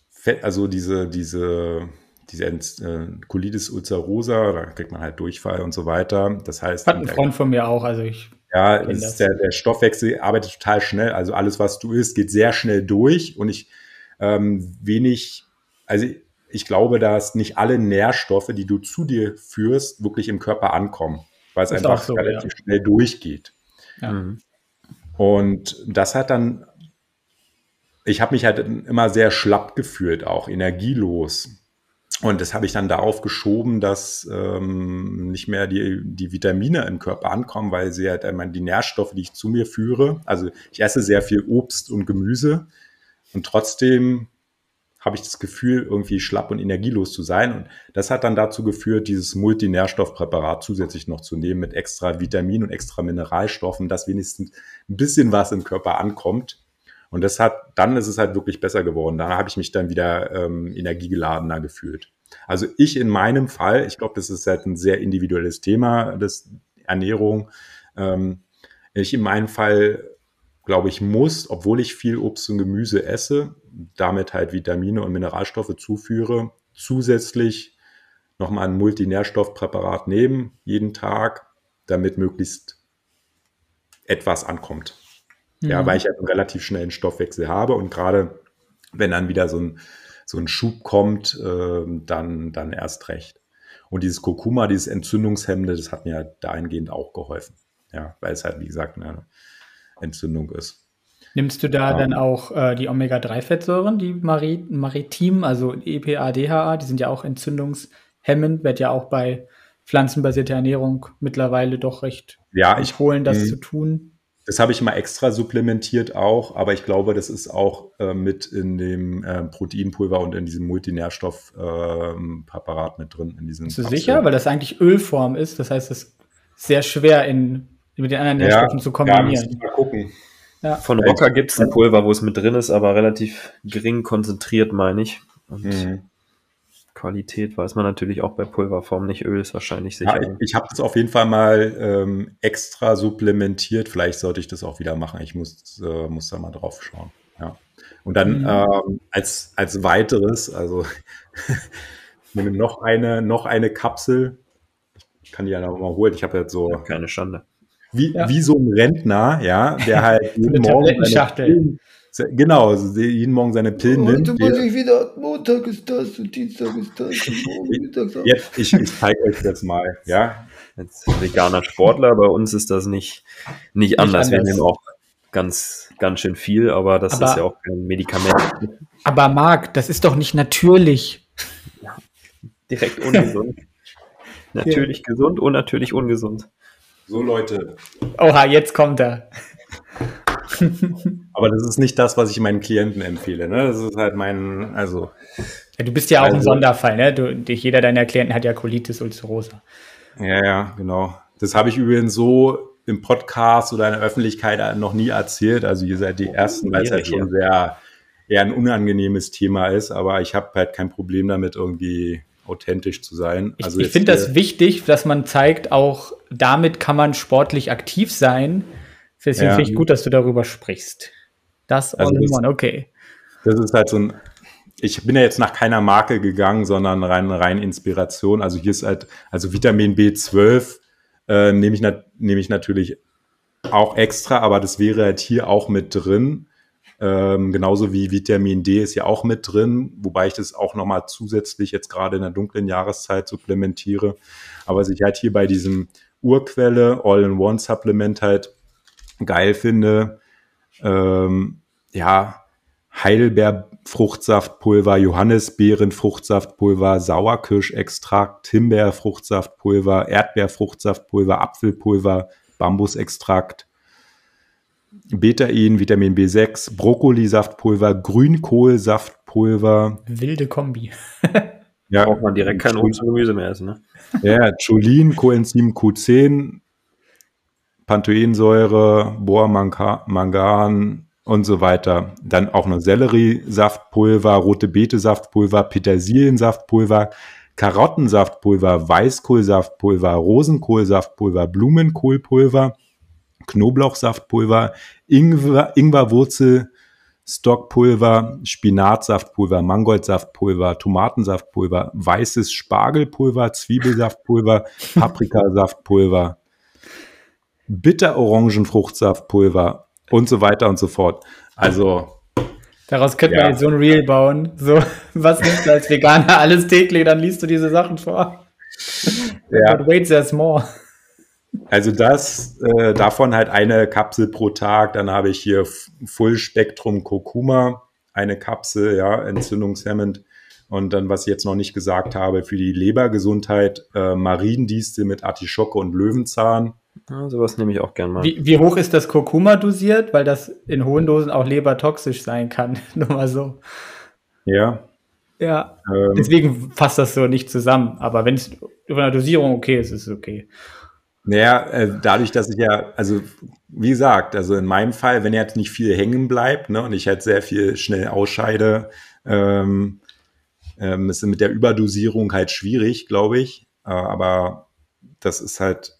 Fett, also diese, diese, diese äh, Colitis ulcerosa, da kriegt man halt Durchfall und so weiter. Das heißt. Hat ein Freund von mir auch, also ich. Ja, ist der, der Stoffwechsel arbeitet total schnell. Also alles, was du isst, geht sehr schnell durch und ich ähm, wenig, also ich glaube, dass nicht alle Nährstoffe, die du zu dir führst, wirklich im Körper ankommen, weil es einfach so, relativ ja. schnell durchgeht. Ja. Mhm. Und das hat dann, ich habe mich halt immer sehr schlapp gefühlt, auch energielos. Und das habe ich dann darauf geschoben, dass ähm, nicht mehr die, die Vitamine im Körper ankommen, weil sie halt einmal die Nährstoffe, die ich zu mir führe, also ich esse sehr viel Obst und Gemüse und trotzdem habe ich das Gefühl, irgendwie schlapp und energielos zu sein. Und das hat dann dazu geführt, dieses Multinährstoffpräparat zusätzlich noch zu nehmen mit extra Vitamin und extra Mineralstoffen, dass wenigstens ein bisschen was im Körper ankommt. Und das hat, dann ist es halt wirklich besser geworden. Da habe ich mich dann wieder ähm, energiegeladener gefühlt. Also ich in meinem Fall, ich glaube, das ist halt ein sehr individuelles Thema, das Ernährung. Ähm, Ich in meinem Fall, glaube ich, muss, obwohl ich viel Obst und Gemüse esse, damit halt Vitamine und Mineralstoffe zuführe, zusätzlich nochmal ein Multinährstoffpräparat nehmen, jeden Tag, damit möglichst etwas ankommt. Mhm. Ja, weil ich halt einen relativ schnellen Stoffwechsel habe und gerade wenn dann wieder so ein, so ein Schub kommt, äh, dann, dann erst recht. Und dieses Kurkuma, dieses Entzündungshemmende, das hat mir dahingehend auch geholfen. Ja, weil es halt, wie gesagt, eine Entzündung ist. Nimmst du da ja. dann auch äh, die Omega-3-Fettsäuren, die Marit Maritim, also EPA, DHA, die sind ja auch entzündungshemmend, wird ja auch bei pflanzenbasierter Ernährung mittlerweile doch recht ja, empfohlen, das zu tun. Das habe ich mal extra supplementiert auch, aber ich glaube, das ist auch äh, mit in dem äh, Proteinpulver und in diesem Multinährstoffpräparat äh, mit drin. In diesem Bist du Kapsel. sicher? Weil das eigentlich Ölform ist. Das heißt, es ist sehr schwer in, mit den anderen Nährstoffen ja, zu kombinieren. Ja, mal gucken. Ja. Von Rocker gibt es ein Pulver, wo es mit drin ist, aber relativ gering konzentriert, meine ich. Und mhm. Qualität weiß man natürlich auch bei Pulverform nicht. Öl ist wahrscheinlich sicher. Ja, ich, ich habe das auf jeden Fall mal ähm, extra supplementiert. Vielleicht sollte ich das auch wieder machen. Ich muss, äh, muss da mal drauf schauen. Ja. Und dann mhm. ähm, als, als weiteres, also nehme noch eine, noch eine Kapsel. Ich kann die ja noch mal holen. Ich habe jetzt so. Ja, keine Schande. Wie, ja. wie so ein Rentner, ja, der halt jeden Morgen seine, Genau, jeden Morgen seine Pillen nimmt. Heute muss ich wieder, Montag ist das und Dienstag ist das und morgen Jetzt, ich, ich zeige euch das mal, ja. Als veganer Sportler, bei uns ist das nicht, nicht, nicht anders. Wir nehmen auch ganz, ganz schön viel, aber das aber, ist ja auch kein Medikament. Aber Marc, das ist doch nicht natürlich. Ja, direkt ungesund. natürlich ja. gesund, unnatürlich ungesund. So Leute. Oha, jetzt kommt er. Aber das ist nicht das, was ich meinen Klienten empfehle. Ne? Das ist halt mein, also. Ja, du bist ja auch also, ein Sonderfall, ne? Du, jeder deiner Klienten hat ja Colitis ulcerosa. Ja, ja, genau. Das habe ich übrigens so im Podcast oder in der Öffentlichkeit noch nie erzählt. Also ihr seid die Ersten, weil es halt schon sehr eher ein unangenehmes Thema ist. Aber ich habe halt kein Problem damit, irgendwie authentisch zu sein. Also ich, ich finde das wichtig, dass man zeigt, auch damit kann man sportlich aktiv sein Deswegen ja. finde ich gut, dass du darüber sprichst. Das also all in one, okay. Das ist halt so ein, ich bin ja jetzt nach keiner Marke gegangen, sondern rein, rein Inspiration. Also hier ist halt, also Vitamin B12 äh, nehme ich, nehm ich natürlich auch extra, aber das wäre halt hier auch mit drin. Ähm, genauso wie Vitamin D ist ja auch mit drin, wobei ich das auch nochmal zusätzlich jetzt gerade in der dunklen Jahreszeit supplementiere. Aber was ich halt hier bei diesem Urquelle All-in-One-Supplement halt geil finde. Ähm, ja, Heidelbeerfruchtsaftpulver, Johannisbeerenfruchtsaftpulver, Sauerkirschextrakt, Himbeerfruchtsaftpulver, Erdbeerfruchtsaftpulver, Apfelpulver, Bambusextrakt, Betain, Vitamin B6, Brokkolisaftpulver, Grünkohlsaftpulver. Wilde Kombi. ja, braucht man direkt kein Obst und Gemüse mehr essen, ne? Ja, Cholin, Coenzym Q10, Panthensäure, Bohrmangan und so weiter. Dann auch noch Selleriesaftpulver, rote Beete-Saftpulver, Petersiliensaftpulver, Karottensaftpulver, Weißkohlsaftpulver, Rosenkohlsaftpulver, Blumenkohlpulver, Knoblauchsaftpulver, Ingwer, Ingwerwurzel, Stockpulver, Spinatsaftpulver, Mangoldsaftpulver, Tomatensaftpulver, weißes Spargelpulver, Zwiebelsaftpulver, Paprikasaftpulver, Bitterorangenfruchtsaftpulver und so weiter und so fort. Also. Daraus könnte ja. man jetzt so ein Reel bauen. So, was nimmst du als Veganer alles täglich, dann liest du diese Sachen vor. Ja. But wait, there's more. Also das, äh, davon halt eine Kapsel pro Tag. Dann habe ich hier Full Spektrum Kurkuma, eine Kapsel, ja, entzündungshemmend. Und dann, was ich jetzt noch nicht gesagt habe, für die Lebergesundheit, äh, Mariendistel mit Artischocke und Löwenzahn. Ja, sowas nehme ich auch gern mal. Wie, wie, hoch ist das Kurkuma dosiert? Weil das in hohen Dosen auch lebertoxisch sein kann. Nur mal so. Ja. Ja. Ähm, Deswegen fasst das so nicht zusammen. Aber wenn es über eine Dosierung okay ist, ist es okay. Naja, äh, dadurch, dass ich ja, also wie gesagt, also in meinem Fall, wenn jetzt nicht viel hängen bleibt ne, und ich halt sehr viel schnell ausscheide, ähm, ähm, ist mit der Überdosierung halt schwierig, glaube ich. Äh, aber das ist halt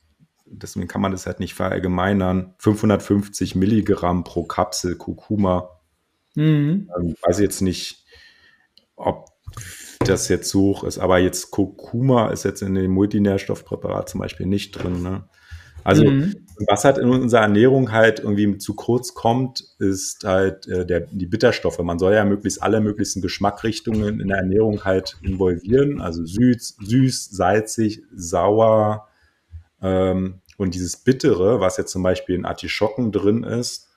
deswegen kann man das halt nicht verallgemeinern. 550 Milligramm pro Kapsel Kurkuma. Mhm. Ähm, weiß jetzt nicht, ob das jetzt so hoch ist, aber jetzt Kurkuma ist jetzt in dem Multinährstoffpräparat zum Beispiel nicht drin. Ne? Also mhm. was halt in unserer Ernährung halt irgendwie zu kurz kommt, ist halt äh, der, die Bitterstoffe. Man soll ja möglichst alle möglichen Geschmackrichtungen in der Ernährung halt involvieren. Also süß, süß salzig, sauer ähm, und dieses Bittere, was jetzt zum Beispiel in Artischocken drin ist,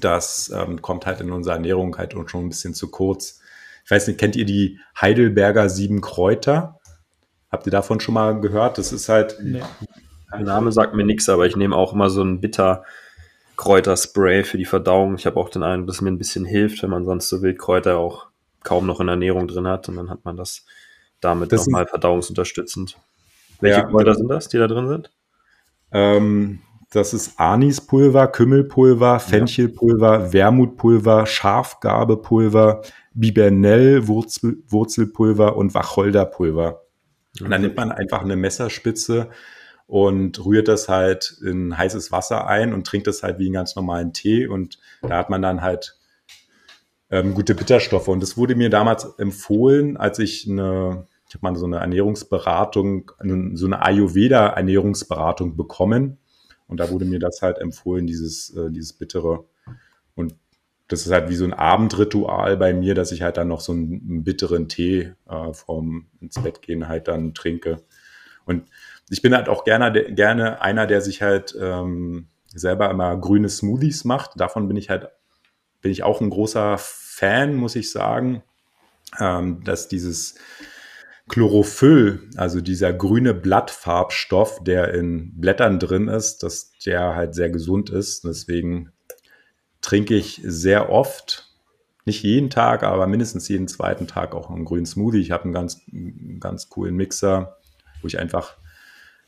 das ähm, kommt halt in unserer Ernährung halt schon ein bisschen zu kurz. Ich weiß nicht, kennt ihr die Heidelberger sieben Kräuter? Habt ihr davon schon mal gehört? Das ist halt nee. Der Name sagt mir nichts, aber ich nehme auch immer so ein bitter Kräuterspray für die Verdauung. Ich habe auch den einen, dass mir ein bisschen hilft, wenn man sonst so Wildkräuter auch kaum noch in Ernährung drin hat. Und dann hat man das damit nochmal verdauungsunterstützend. Welche ja, Kräuter sind das, die da drin sind? Ähm, das ist Anispulver, Kümmelpulver, Fenchelpulver. Wermutpulver, Schafgabepulver, Bibernell, Wurzel, Wurzelpulver und Wacholderpulver. Und dann nimmt man einfach eine Messerspitze und rührt das halt in heißes Wasser ein und trinkt das halt wie einen ganz normalen Tee und da hat man dann halt ähm, gute Bitterstoffe und das wurde mir damals empfohlen, als ich eine ich habe mal so eine Ernährungsberatung, so eine Ayurveda-Ernährungsberatung bekommen. Und da wurde mir das halt empfohlen, dieses, äh, dieses Bittere. Und das ist halt wie so ein Abendritual bei mir, dass ich halt dann noch so einen, bitteren Tee äh, vom ins Bett gehen halt dann trinke. Und ich bin halt auch gerne, gerne einer, der sich halt ähm, selber immer grüne Smoothies macht. Davon bin ich halt, bin ich auch ein großer Fan, muss ich sagen, ähm, dass dieses Chlorophyll, also dieser grüne Blattfarbstoff, der in Blättern drin ist, dass der halt sehr gesund ist. Deswegen trinke ich sehr oft, nicht jeden Tag, aber mindestens jeden zweiten Tag auch einen grünen Smoothie. Ich habe einen ganz, ganz coolen Mixer, wo ich einfach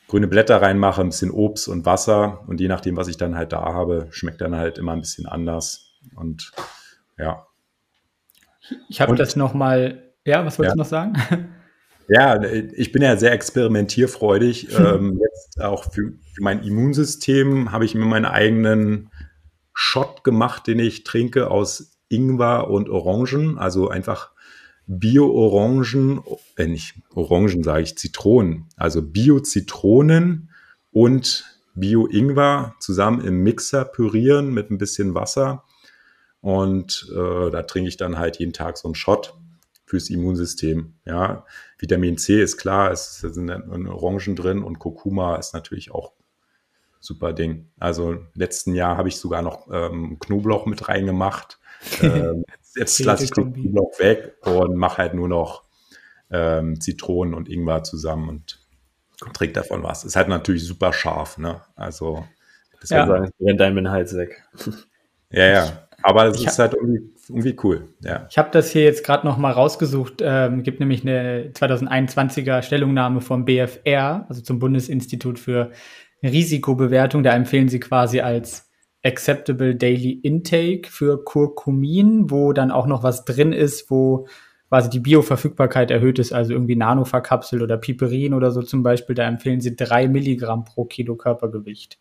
grüne Blätter reinmache, ein bisschen Obst und Wasser und je nachdem, was ich dann halt da habe, schmeckt dann halt immer ein bisschen anders und ja. Ich habe das noch mal, ja, was wolltest ja. du noch sagen? Ja, ich bin ja sehr experimentierfreudig. ähm, jetzt auch für, für, mein Immunsystem habe ich mir meinen eigenen Shot gemacht, den ich trinke aus Ingwer und Orangen, also einfach Bio-Orangen, äh nicht Orangen sage ich, Zitronen, also Bio-Zitronen und Bio-Ingwer zusammen im Mixer pürieren mit ein bisschen Wasser. Und äh, da trinke ich dann halt jeden Tag so einen Shot fürs Immunsystem. Ja, Vitamin C ist klar, es sind Orangen drin und Kurkuma ist natürlich auch super Ding. Also letzten Jahr habe ich sogar noch ähm, Knoblauch mit reingemacht. ähm, jetzt lasse ich den Knoblauch weg und mache halt nur noch ähm, Zitronen und Ingwer zusammen und trinke davon was. Ist halt natürlich super scharf, ne? Also das ja. sagen, rennt einem den Hals weg. ja, ja. Aber es ist halt irgendwie, irgendwie, cool. Ja. Ich habe das hier jetzt gerade noch mal rausgesucht. Ähm, gibt nämlich eine 2021er Stellungnahme vom BFR, also zum Bundesinstitut für Risikobewertung. Da empfehlen sie quasi als Acceptable Daily Intake für Kurkumin, wo dann auch noch was drin ist, wo quasi die Bioverfügbarkeit erhöht ist, also irgendwie Nanoverkapsel oder Piperin oder so zum Beispiel. Da empfehlen sie drei Milligramm pro Kilo Körpergewicht.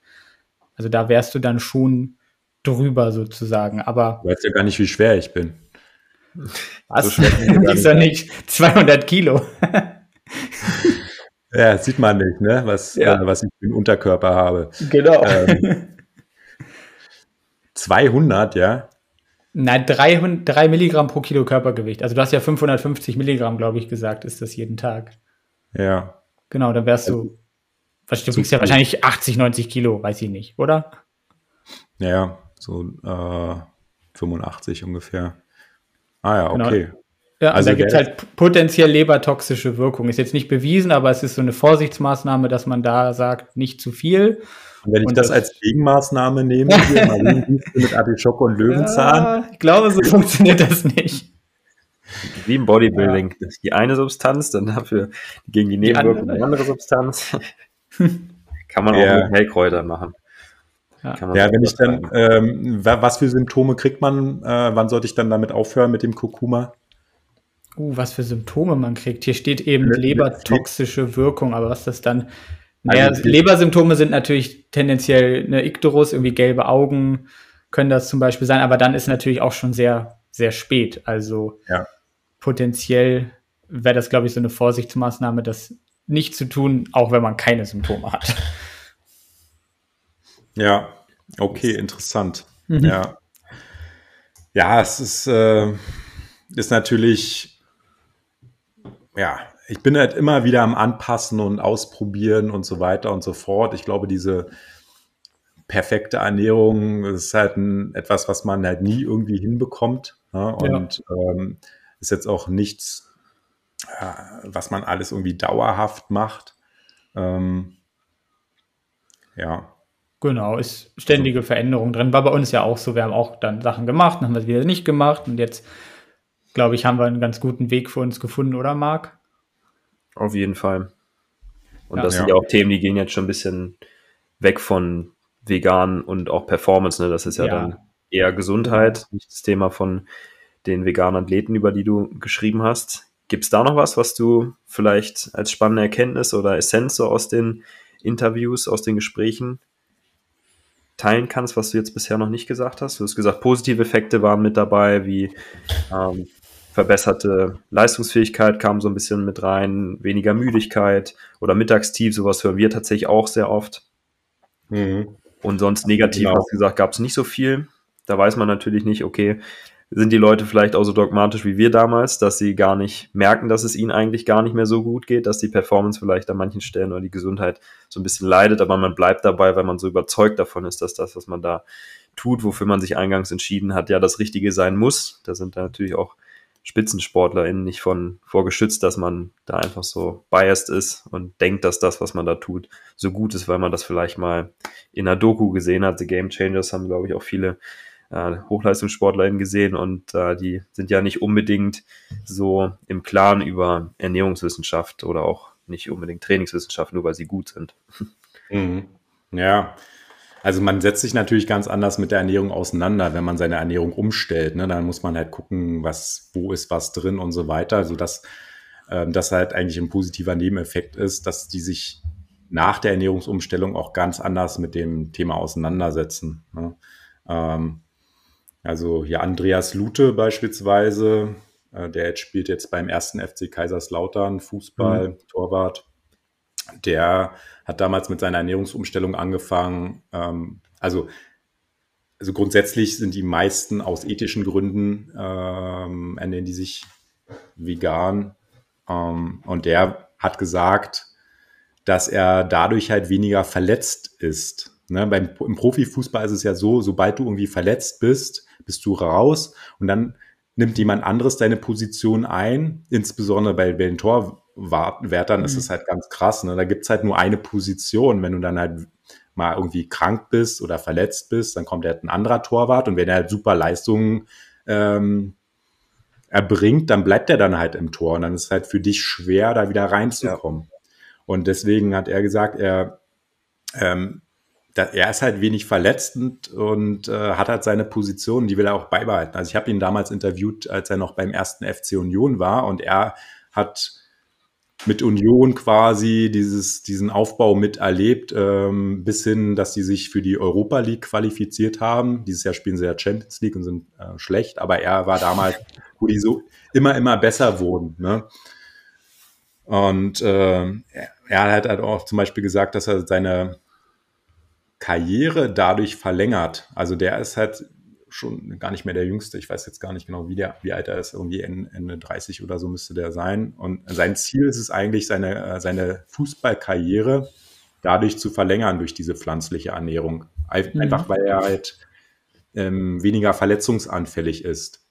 Also da wärst du dann schon drüber sozusagen. Aber du weißt ja gar nicht, wie schwer ich bin. Was? So ist ja nicht 200 Kilo. ja, sieht man nicht, ne? Was, ja. äh, was ich für einen Unterkörper habe. Genau. Ähm, 200, ja? Nein, 300, 3 Milligramm pro Kilo Körpergewicht. Also du hast ja 550 Milligramm, glaube ich, gesagt, ist das jeden Tag. Ja. Genau, dann wärst du, was, du wiegst ja wahrscheinlich 80, 90 Kilo, weiß ich nicht, oder? Ja, so äh, 85 ungefähr. Ah ja, genau. okay. Ja, also da gibt es halt potenziell lebertoxische Wirkung. Ist jetzt nicht bewiesen, aber es ist so eine Vorsichtsmaßnahme, dass man da sagt, nicht zu viel. Und wenn ich und das, das, als Gegenmaßnahme nehme, hier mit Artischocke und Löwenzahn. Ja, ich glaube, so funktioniert das nicht. Wie im Bodybuilding. Ja. Die eine Substanz, dann dafür gegen die Nebenwirkung die andere, andere Substanz. Kann man auch ja. mit Heilkräutern machen. Ja, ja wenn ich dann, ähm, was für Symptome kriegt man? Äh, wann sollte ich dann damit aufhören mit dem Kurkuma? Uh, was für Symptome man kriegt. Hier steht eben lebertoxische Wirkung, aber was das dann Naja, also, Lebersymptome sind natürlich tendenziell eine Ikterus, irgendwie gelbe Augen können das zum Beispiel sein, aber dann ist natürlich auch schon sehr, sehr spät. Also ja. potenziell wäre das, glaube ich, so eine Vorsichtsmaßnahme, das nicht zu tun, auch wenn man keine Symptome hat. Ja, okay, interessant. Mhm. Ja. Ja, es ist, äh, ist natürlich, ja, ich bin halt immer wieder am Anpassen und Ausprobieren und so weiter und so fort. Ich glaube, diese perfekte Ernährung ist halt ein, etwas, was man halt nie irgendwie hinbekommt. Ja? Und ja. ähm, ist jetzt auch nichts, äh, was man alles irgendwie dauerhaft macht. Ähm, ja. Genau, ist ständige Veränderung drin. War bei uns ja auch so. Wir haben auch dann Sachen gemacht, dann haben wir es wieder nicht gemacht. Und jetzt, glaube ich, haben wir einen ganz guten Weg für uns gefunden, oder Marc? Auf jeden Fall. Und ja. das sind ja auch Themen, die gehen jetzt schon ein bisschen weg von vegan und auch Performance. Ne? Das ist ja, ja. dann eher Gesundheit, nicht das Thema von den veganen Athleten, über die du geschrieben hast. Gibt es da noch was, was du vielleicht als spannende Erkenntnis oder Essenz so aus den Interviews, aus den Gesprächen teilen kannst, was du jetzt bisher noch nicht gesagt hast? Du hast gesagt, positive Effekte waren mit dabei, wie ähm, verbesserte Leistungsfähigkeit kam so ein bisschen mit rein, weniger Müdigkeit oder Mittagstief, sowas hören wir tatsächlich auch sehr oft. Mhm. Und sonst negativ, genau. hast gesagt, gab es nicht so viel. Da weiß man natürlich nicht, okay, sind die Leute vielleicht auch so dogmatisch wie wir damals, dass sie gar nicht merken, dass es ihnen eigentlich gar nicht mehr so gut geht, dass die Performance vielleicht an manchen Stellen oder die Gesundheit so ein bisschen leidet, aber man bleibt dabei, weil man so überzeugt davon ist, dass das, was man da tut, wofür man sich eingangs entschieden hat, ja das Richtige sein muss. Da sind da natürlich auch SpitzensportlerInnen nicht von vorgeschützt, dass man da einfach so biased ist und denkt, dass das, was man da tut, so gut ist, weil man das vielleicht mal in einer Doku gesehen hat. The Game Changers haben, glaube ich, auch viele äh, HochleistungssportlerInnen gesehen und äh, die sind ja nicht unbedingt so im Plan über Ernährungswissenschaft oder auch nicht unbedingt Trainingswissenschaft, nur weil sie gut sind. Mhm. Ja, also man setzt sich natürlich ganz anders mit der Ernährung auseinander, wenn man seine Ernährung umstellt. Ne? Dann muss man halt gucken, was, wo ist was drin und so weiter, sodass ähm, das halt eigentlich ein positiver Nebeneffekt ist, dass die sich nach der Ernährungsumstellung auch ganz anders mit dem Thema auseinandersetzen. Ne? Ähm, also hier Andreas Lute beispielsweise, äh, der jetzt spielt jetzt beim ersten FC Kaiserslautern Fußball, mhm. Torwart der hat damals mit seiner Ernährungsumstellung angefangen. Ähm, also, also grundsätzlich sind die meisten aus ethischen Gründen ähm, ernähren die sich vegan. Ähm, und der hat gesagt, dass er dadurch halt weniger verletzt ist. Ne? Beim, Im Profifußball ist es ja so, sobald du irgendwie verletzt bist, bist du raus und dann nimmt jemand anderes deine Position ein, insbesondere bei, bei den Tor, Wärtern mhm. ist es halt ganz krass. Ne? Da gibt's halt nur eine Position. Wenn du dann halt mal irgendwie krank bist oder verletzt bist, dann kommt halt ein anderer Torwart und wenn er halt super Leistungen ähm, erbringt, dann bleibt er dann halt im Tor und dann ist es halt für dich schwer, da wieder reinzukommen. Ja. Und deswegen hat er gesagt, er, ähm, da, er ist halt wenig verletzt und, und äh, hat halt seine Position, die will er auch beibehalten. Also ich habe ihn damals interviewt, als er noch beim ersten FC Union war und er hat mit Union quasi dieses, diesen Aufbau miterlebt, ähm, bis hin, dass sie sich für die Europa League qualifiziert haben. Dieses Jahr spielen sie ja Champions League und sind äh, schlecht, aber er war damals, wo die so immer, immer besser wurden. Ne? Und äh, er hat halt auch zum Beispiel gesagt, dass er seine Karriere dadurch verlängert. Also der ist halt schon gar nicht mehr der Jüngste. Ich weiß jetzt gar nicht genau, wie, der, wie alt er ist. Irgendwie Ende 30 oder so müsste der sein. Und sein Ziel ist es eigentlich, seine, äh, seine Fußballkarriere dadurch zu verlängern durch diese pflanzliche Ernährung. Mhm. Einfach mhm. weil er halt ähm, weniger verletzungsanfällig ist.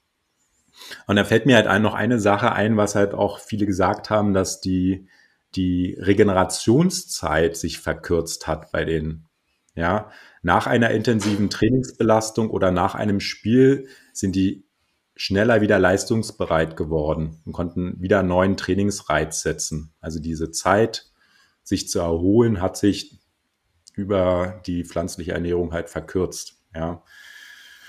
Und da fällt mir halt ein, noch eine Sache ein, was halt auch viele gesagt haben, dass die, die Regenerationszeit sich verkürzt hat bei den, ja, nach einer intensiven Trainingsbelastung oder nach einem Spiel sind die schneller wieder leistungsbereit geworden und konnten wieder einen neuen Trainingsreiz setzen. Also diese Zeit, sich zu erholen, hat sich über die pflanzliche Ernährung halt verkürzt. Ja.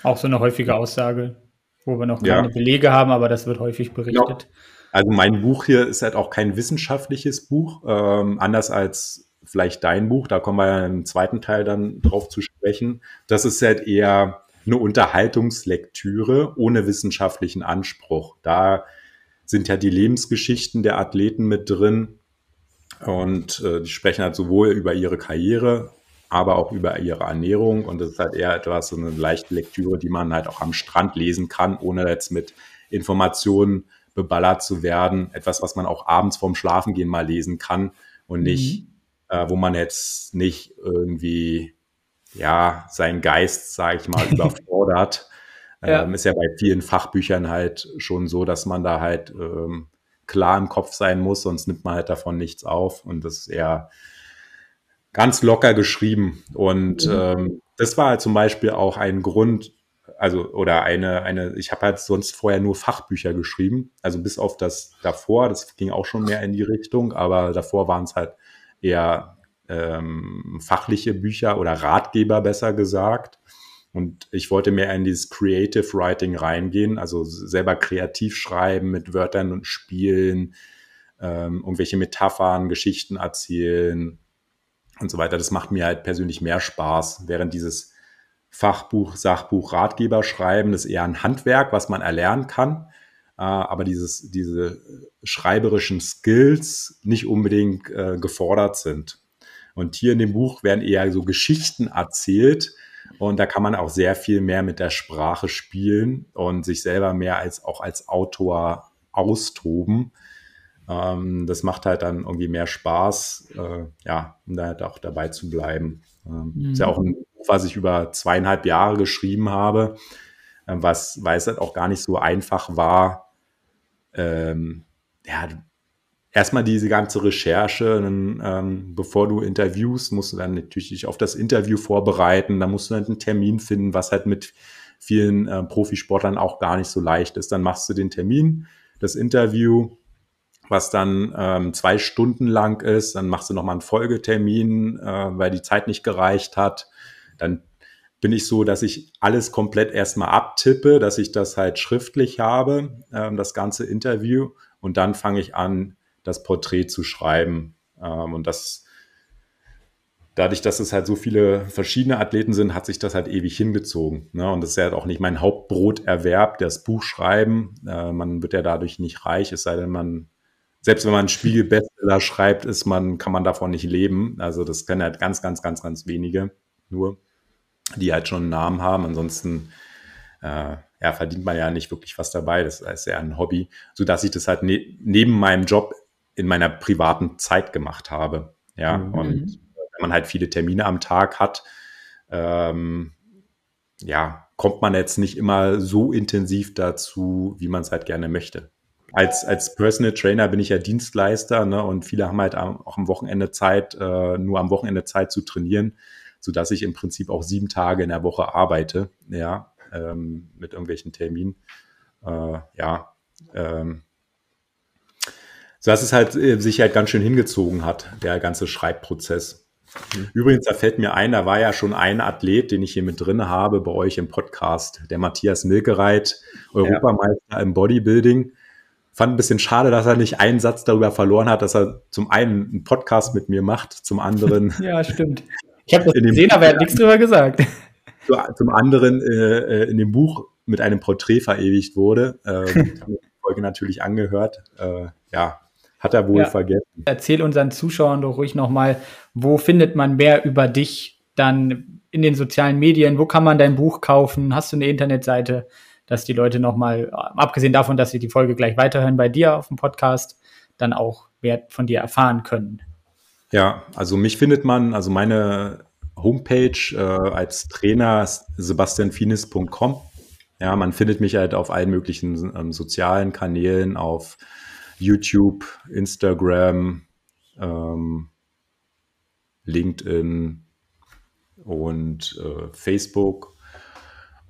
Auch so eine häufige Aussage, wo wir noch keine ja. Belege haben, aber das wird häufig berichtet. Ja. Also mein Buch hier ist halt auch kein wissenschaftliches Buch, ähm, anders als vielleicht dein Buch, da kommen wir ja im zweiten Teil dann drauf zu sprechen. Das ist halt eher eine Unterhaltungslektüre ohne wissenschaftlichen Anspruch. Da sind ja die Lebensgeschichten der Athleten mit drin und äh, die sprechen halt sowohl über ihre Karriere, aber auch über ihre Ernährung und das ist halt eher etwas, so eine leichte Lektüre, die man halt auch am Strand lesen kann, ohne jetzt mit Informationen beballert zu werden. Etwas, was man auch abends vorm Schlafengehen mal lesen kann und nicht, mhm. Äh, wo man jetzt nicht irgendwie ja, seinen Geist, sage ich mal, überfordert. ja. Ähm, ist ja bei vielen Fachbüchern halt schon so, dass man da halt ähm, klar im Kopf sein muss, sonst nimmt man halt davon nichts auf. Und das ist eher ganz locker geschrieben. Und mhm. ähm, das war halt zum Beispiel auch ein Grund, also oder eine, eine, ich habe halt sonst vorher nur Fachbücher geschrieben, also bis auf das davor, das ging auch schon mehr in die Richtung, aber davor waren es halt eher ähm, fachliche Bücher oder Ratgeber besser gesagt. Und ich wollte mehr in dieses Creative Writing reingehen, also selber kreativ schreiben mit Wörtern und Spielen, ähm, irgendwelche Metaphern, Geschichten erzählen und so weiter. Das macht mir halt persönlich mehr Spaß, während dieses Fachbuch, Sachbuch, Ratgeber schreiben, das ist eher ein Handwerk, was man erlernen kann. Äh, aber dieses, diese schreiberischen Skills nicht unbedingt äh, gefordert sind. Und hier in dem Buch werden eher so Geschichten erzählt. Und da kann man auch sehr viel mehr mit der Sprache spielen und sich selber mehr als auch als Autor austoben. Ähm, das macht halt dann irgendwie mehr Spaß, äh, ja, um da halt auch dabei zu bleiben. Ähm, mhm. Ist ja auch ein Buch, was ich über zweieinhalb Jahre geschrieben habe, äh, was, weil es halt auch gar nicht so einfach war, ähm, ja, erstmal diese ganze Recherche, dann, ähm, bevor du interviewst, musst du dann natürlich dich auf das Interview vorbereiten, dann musst du dann einen Termin finden, was halt mit vielen äh, Profisportlern auch gar nicht so leicht ist. Dann machst du den Termin, das Interview, was dann ähm, zwei Stunden lang ist, dann machst du nochmal einen Folgetermin, äh, weil die Zeit nicht gereicht hat. Dann bin ich so, dass ich alles komplett erstmal abtippe, dass ich das halt schriftlich habe, ähm, das ganze Interview. Und dann fange ich an, das Porträt zu schreiben. Ähm, und das, dadurch, dass es halt so viele verschiedene Athleten sind, hat sich das halt ewig hingezogen. Ne? Und das ist ja halt auch nicht mein Hauptbroterwerb, das Buch schreiben. Äh, man wird ja dadurch nicht reich, es sei denn, man, selbst wenn man einen schreibt, ist man, kann man davon nicht leben. Also das können halt ganz, ganz, ganz, ganz wenige nur, die halt schon einen Namen haben. Ansonsten äh, ja, verdient man ja nicht wirklich was dabei. Das ist ja ein Hobby, so dass ich das halt ne neben meinem Job in meiner privaten Zeit gemacht habe. Ja, mhm. und wenn man halt viele Termine am Tag hat, ähm, ja, kommt man jetzt nicht immer so intensiv dazu, wie man es halt gerne möchte. Als, als Personal Trainer bin ich ja Dienstleister ne, und viele haben halt auch am Wochenende Zeit, äh, nur am Wochenende Zeit zu trainieren, sodass ich im Prinzip auch sieben Tage in der Woche arbeite, ja, ähm, mit irgendwelchen Terminen. Äh, ja, ähm, so dass es halt äh, sich halt ganz schön hingezogen hat, der ganze Schreibprozess. Mhm. Übrigens, da fällt mir ein, da war ja schon ein Athlet, den ich hier mit drin habe bei euch im Podcast, der Matthias Milkereit, Europameister ja. im Bodybuilding. Fand ein bisschen schade, dass er nicht einen Satz darüber verloren hat, dass er zum einen einen Podcast mit mir macht, zum anderen. ja, stimmt. Ich habe das gesehen, aber er hat nichts darüber gesagt. Zum anderen äh, äh, in dem Buch mit einem Porträt verewigt wurde. Ähm, ich habe die Folge natürlich angehört. Äh, ja, hat er wohl ja. vergessen. Erzähl unseren Zuschauern doch ruhig nochmal, wo findet man mehr über dich dann in den sozialen Medien? Wo kann man dein Buch kaufen? Hast du eine Internetseite, dass die Leute nochmal, abgesehen davon, dass sie die Folge gleich weiterhören bei dir auf dem Podcast, dann auch mehr von dir erfahren können? Ja, also mich findet man, also meine Homepage äh, als Trainer sebastianfinis.com. Ja, man findet mich halt auf allen möglichen ähm, sozialen Kanälen, auf YouTube, Instagram, ähm, LinkedIn und äh, Facebook.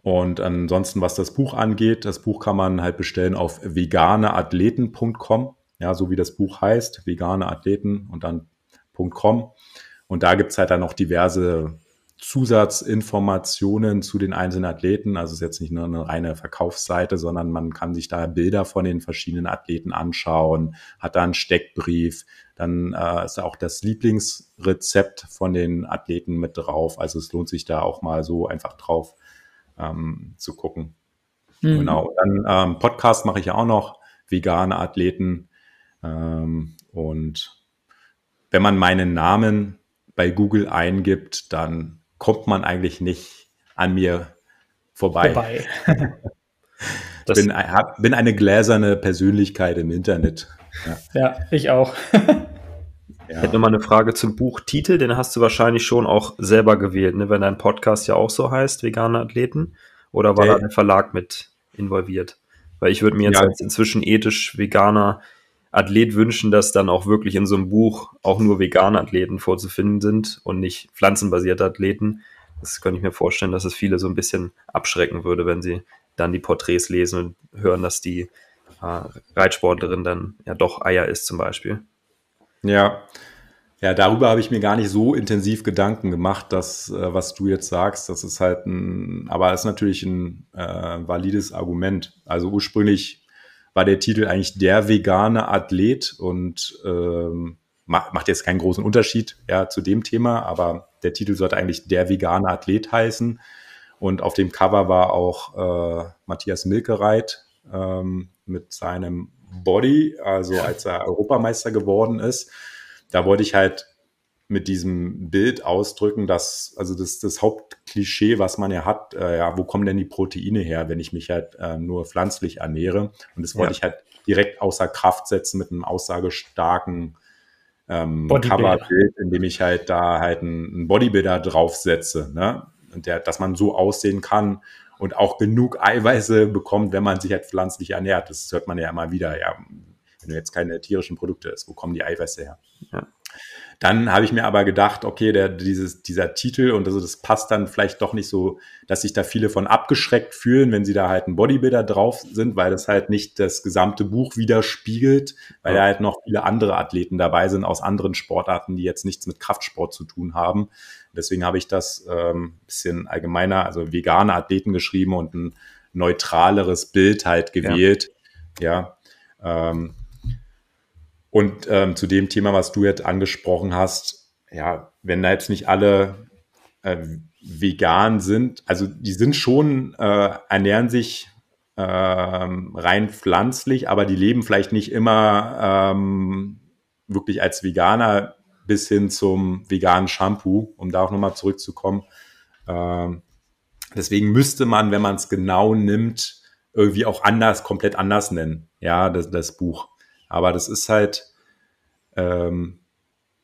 Und ansonsten, was das Buch angeht, das Buch kann man halt bestellen auf veganeathleten.com, ja, so wie das Buch heißt, veganeathleten und dann .com. Und da gibt es halt dann noch diverse Zusatzinformationen zu den einzelnen Athleten. Also es ist jetzt nicht nur eine reine Verkaufsseite, sondern man kann sich da Bilder von den verschiedenen Athleten anschauen, hat da einen Steckbrief, dann äh, ist auch das Lieblingsrezept von den Athleten mit drauf. Also es lohnt sich da auch mal so einfach drauf ähm, zu gucken. Mhm. Genau. Dann ähm, Podcast mache ich ja auch noch, vegane Athleten. Ähm, und wenn man meinen Namen bei Google eingibt, dann kommt man eigentlich nicht an mir vorbei. vorbei. bin, hab, bin eine gläserne Persönlichkeit im Internet. Ja, ja ich auch. Ich hätte nochmal eine Frage zum Buchtitel, den hast du wahrscheinlich schon auch selber gewählt, ne? wenn dein Podcast ja auch so heißt, vegane Athleten. Oder war hey. da der Verlag mit involviert? Weil ich würde mir jetzt ja. als inzwischen ethisch veganer Athlet wünschen, dass dann auch wirklich in so einem Buch auch nur vegane Athleten vorzufinden sind und nicht pflanzenbasierte Athleten. Das könnte ich mir vorstellen, dass es viele so ein bisschen abschrecken würde, wenn sie dann die Porträts lesen und hören, dass die äh, Reitsportlerin dann ja doch Eier ist zum Beispiel. Ja, ja, darüber habe ich mir gar nicht so intensiv Gedanken gemacht, dass äh, was du jetzt sagst, das ist halt ein, aber es ist natürlich ein äh, valides Argument. Also ursprünglich war der Titel eigentlich der vegane Athlet und ähm, macht jetzt keinen großen Unterschied ja, zu dem Thema, aber der Titel sollte eigentlich der vegane Athlet heißen. Und auf dem Cover war auch äh, Matthias Milkereit ähm, mit seinem Body, also als er Europameister geworden ist. Da wollte ich halt mit diesem Bild ausdrücken, dass, also das, das Hauptklischee, was man ja hat, äh, ja, wo kommen denn die Proteine her, wenn ich mich halt äh, nur pflanzlich ernähre? Und das wollte ja. ich halt direkt außer Kraft setzen mit einem aussagestarken ähm, Coverbild, indem ich halt da halt einen Bodybuilder draufsetze. Ne? und der, dass man so aussehen kann und auch genug Eiweiße bekommt, wenn man sich halt pflanzlich ernährt. Das hört man ja immer wieder. Ja, wenn du jetzt keine tierischen Produkte isst, wo kommen die Eiweiße her? Ja. Dann habe ich mir aber gedacht, okay, der, dieses, dieser Titel und also das passt dann vielleicht doch nicht so, dass sich da viele von abgeschreckt fühlen, wenn sie da halt ein Bodybuilder drauf sind, weil das halt nicht das gesamte Buch widerspiegelt, weil da halt noch viele andere Athleten dabei sind aus anderen Sportarten, die jetzt nichts mit Kraftsport zu tun haben. Deswegen habe ich das ähm, bisschen allgemeiner, also vegane Athleten geschrieben und ein neutraleres Bild halt gewählt. Ja. ja ähm, und ähm, zu dem Thema, was du jetzt angesprochen hast, ja, wenn da jetzt nicht alle äh, vegan sind, also die sind schon, äh, ernähren sich äh, rein pflanzlich, aber die leben vielleicht nicht immer ähm, wirklich als Veganer bis hin zum veganen Shampoo, um da auch nochmal zurückzukommen. Ähm, deswegen müsste man, wenn man es genau nimmt, irgendwie auch anders, komplett anders nennen, ja, das, das Buch. Aber das ist halt, ähm,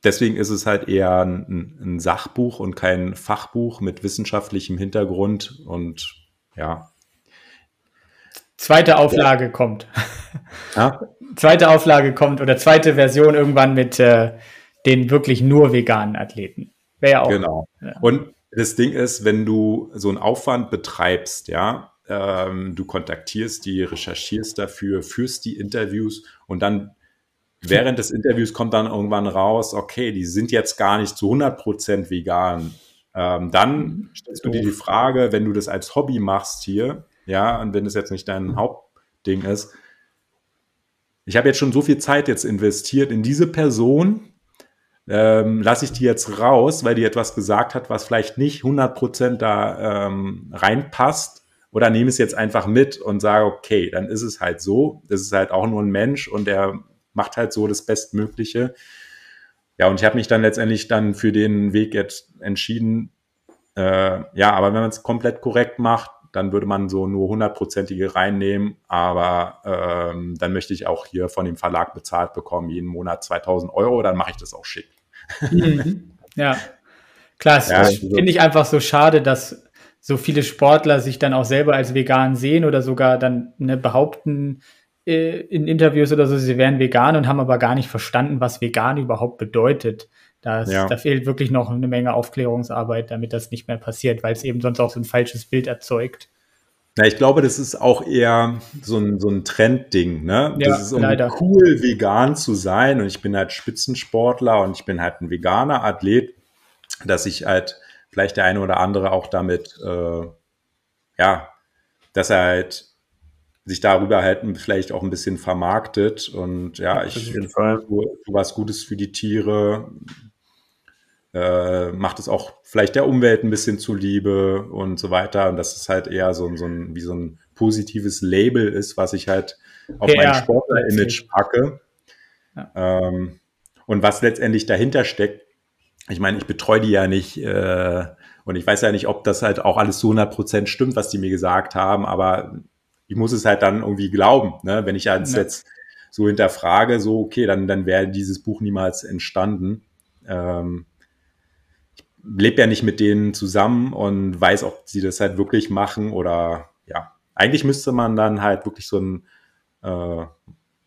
deswegen ist es halt eher ein, ein, Sachbuch und kein Fachbuch mit wissenschaftlichem Hintergrund und ja. Zweite Auflage ja. kommt. Ja? Zweite Auflage kommt oder zweite Version irgendwann mit äh, den wirklich nur veganen Athleten. Wäre ja auch. Genau. Ja. Und das Ding ist, wenn du so einen Aufwand betreibst, ja, ähm, du kontaktierst die, recherchierst dafür, führst die Interviews und dann während des Interviews kommt dann irgendwann raus, okay, die sind jetzt gar nicht zu 100% vegan. Ähm, dann stellst du dir die Frage, wenn du das als Hobby machst hier, ja, und wenn das jetzt nicht dein Hauptding ist, ich habe jetzt schon so viel Zeit jetzt investiert in diese Person, ähm, lasse ich die jetzt raus, weil die etwas gesagt hat, was vielleicht nicht 100% da ähm, reinpasst oder nehme es jetzt einfach mit und sage, okay, dann ist es halt so, das ist halt auch nur ein Mensch und der macht halt so das Bestmögliche. Ja, und ich habe mich dann letztendlich dann für den Weg jetzt entschieden, äh, ja, aber wenn man es komplett korrekt macht, dann würde man so nur hundertprozentige reinnehmen, aber ähm, dann möchte ich auch hier von dem Verlag bezahlt bekommen, jeden Monat 2000 Euro, dann mache ich das auch schick. Mhm. Ja, klar, ja, also finde ich einfach so schade, dass so viele Sportler sich dann auch selber als vegan sehen oder sogar dann ne, behaupten äh, in Interviews oder so, sie wären vegan und haben aber gar nicht verstanden, was vegan überhaupt bedeutet. Das, ja. Da fehlt wirklich noch eine Menge Aufklärungsarbeit, damit das nicht mehr passiert, weil es eben sonst auch so ein falsches Bild erzeugt. Ja, ich glaube, das ist auch eher so ein, so ein Trendding, ne? Ja, das ist um leider. cool, vegan zu sein. Und ich bin halt Spitzensportler und ich bin halt ein veganer Athlet, dass ich halt vielleicht der eine oder andere auch damit, äh, ja, dass er halt sich darüber halt vielleicht auch ein bisschen vermarktet und ja, ich tue was Gutes für die Tiere, äh, macht es auch vielleicht der Umwelt ein bisschen zuliebe und so weiter. Und dass es halt eher so, so ein, wie so ein positives Label ist, was ich halt auf ja, mein Sportler-Image packe. Ja. Ähm, und was letztendlich dahinter steckt, ich meine, ich betreue die ja nicht äh, und ich weiß ja nicht, ob das halt auch alles zu 100 Prozent stimmt, was die mir gesagt haben, aber ich muss es halt dann irgendwie glauben, ne? wenn ich ja. jetzt so hinterfrage, so okay, dann, dann wäre dieses Buch niemals entstanden. Ähm, lebe ja nicht mit denen zusammen und weiß, ob sie das halt wirklich machen oder ja. Eigentlich müsste man dann halt wirklich so ein äh,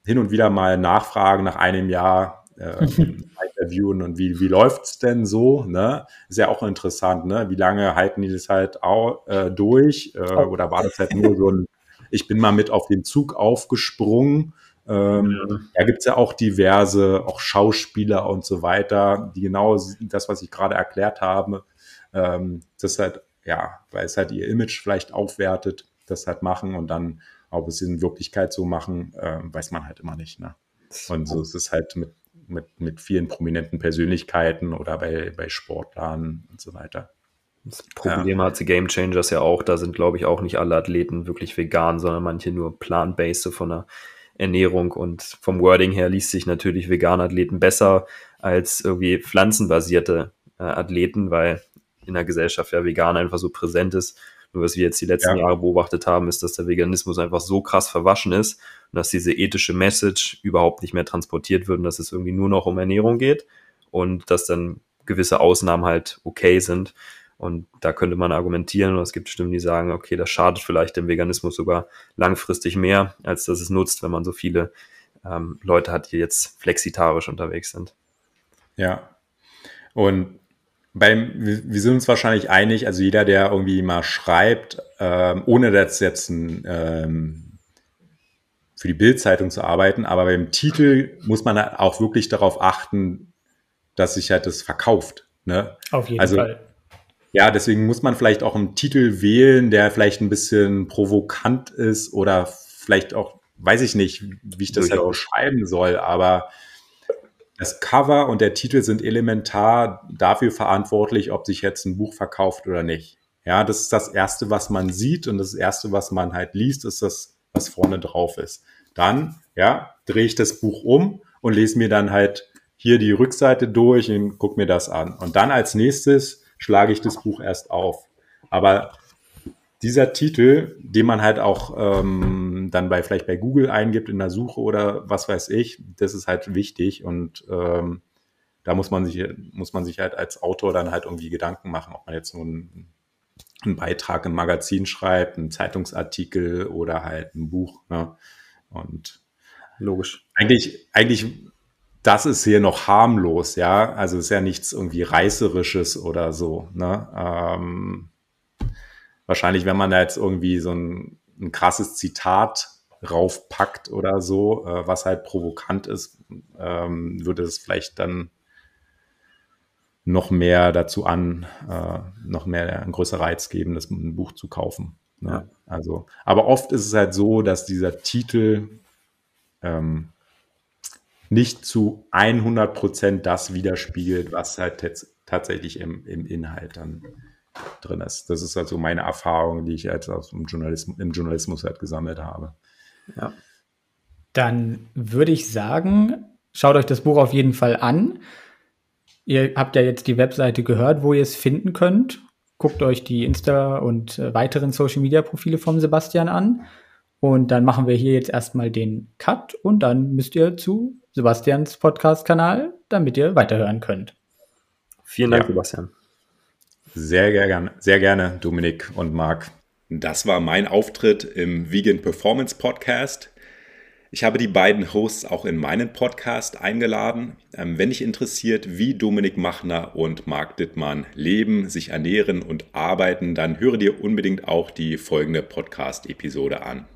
hin und wieder mal nachfragen nach einem Jahr äh, interviewen und wie, wie läuft's denn so? Ne? Ist ja auch interessant, ne? Wie lange halten die das halt auch, äh, durch? Äh, oh. oder war das halt nur so ein, ich bin mal mit auf den Zug aufgesprungen ähm, ja. Da gibt es ja auch diverse, auch Schauspieler und so weiter, die genau das, was ich gerade erklärt habe, ähm, das halt, ja, weil es halt ihr Image vielleicht aufwertet, das halt machen und dann, ob es in Wirklichkeit so machen, äh, weiß man halt immer nicht. Ne? Und so ist es halt mit, mit, mit vielen prominenten Persönlichkeiten oder bei, bei Sportlern und so weiter. Das Problem ja. hat die Game Changers ja auch, da sind, glaube ich, auch nicht alle Athleten wirklich vegan, sondern manche nur plant-based von der Ernährung und vom Wording her liest sich natürlich vegan Athleten besser als irgendwie pflanzenbasierte äh, Athleten, weil in der Gesellschaft ja vegan einfach so präsent ist. Nur was wir jetzt die letzten ja. Jahre beobachtet haben, ist, dass der Veganismus einfach so krass verwaschen ist und dass diese ethische Message überhaupt nicht mehr transportiert wird und dass es irgendwie nur noch um Ernährung geht und dass dann gewisse Ausnahmen halt okay sind. Und da könnte man argumentieren, und es gibt Stimmen, die sagen, okay, das schadet vielleicht dem Veganismus sogar langfristig mehr, als dass es nutzt, wenn man so viele ähm, Leute hat, die jetzt flexitarisch unterwegs sind. Ja. Und beim, wir sind uns wahrscheinlich einig, also jeder, der irgendwie mal schreibt, ähm, ohne das jetzt ein, ähm, für die Bildzeitung zu arbeiten, aber beim Titel muss man auch wirklich darauf achten, dass sich halt das verkauft. Ne? Auf jeden also, Fall. Ja, deswegen muss man vielleicht auch einen Titel wählen, der vielleicht ein bisschen provokant ist oder vielleicht auch, weiß ich nicht, wie ich das halt beschreiben soll, aber das Cover und der Titel sind elementar dafür verantwortlich, ob sich jetzt ein Buch verkauft oder nicht. Ja, das ist das erste, was man sieht und das erste, was man halt liest, ist das, was vorne drauf ist. Dann, ja, drehe ich das Buch um und lese mir dann halt hier die Rückseite durch und gucke mir das an. Und dann als nächstes schlage ich das Buch erst auf. Aber dieser Titel, den man halt auch ähm, dann bei vielleicht bei Google eingibt in der Suche oder was weiß ich, das ist halt wichtig und ähm, da muss man sich muss man sich halt als Autor dann halt irgendwie Gedanken machen, ob man jetzt nur einen, einen Beitrag im Magazin schreibt, einen Zeitungsartikel oder halt ein Buch. Ne? Und logisch. Eigentlich eigentlich das ist hier noch harmlos, ja. Also ist ja nichts irgendwie reißerisches oder so. Ne? Ähm, wahrscheinlich, wenn man da jetzt irgendwie so ein, ein krasses Zitat raufpackt oder so, äh, was halt provokant ist, ähm, würde es vielleicht dann noch mehr dazu an, äh, noch mehr ein größer Reiz geben, das ein Buch zu kaufen. Ne? Ja. Also, aber oft ist es halt so, dass dieser Titel ähm, nicht zu 100 Prozent das widerspiegelt, was halt tatsächlich im, im Inhalt dann drin ist. Das ist also meine Erfahrung, die ich jetzt aus dem Journalismus, im Journalismus halt gesammelt habe. Ja. Dann würde ich sagen, schaut euch das Buch auf jeden Fall an. Ihr habt ja jetzt die Webseite gehört, wo ihr es finden könnt. Guckt euch die Insta- und äh, weiteren Social-Media-Profile vom Sebastian an. Und dann machen wir hier jetzt erstmal den Cut und dann müsst ihr zu Sebastians Podcast-Kanal, damit ihr weiterhören könnt. Vielen Dank, ja. Sebastian. Sehr gerne, sehr gerne, Dominik und Marc. Das war mein Auftritt im Vegan Performance Podcast. Ich habe die beiden Hosts auch in meinen Podcast eingeladen. Ähm, wenn dich interessiert, wie Dominik Machner und Marc Dittmann leben, sich ernähren und arbeiten, dann höre dir unbedingt auch die folgende Podcast-Episode an.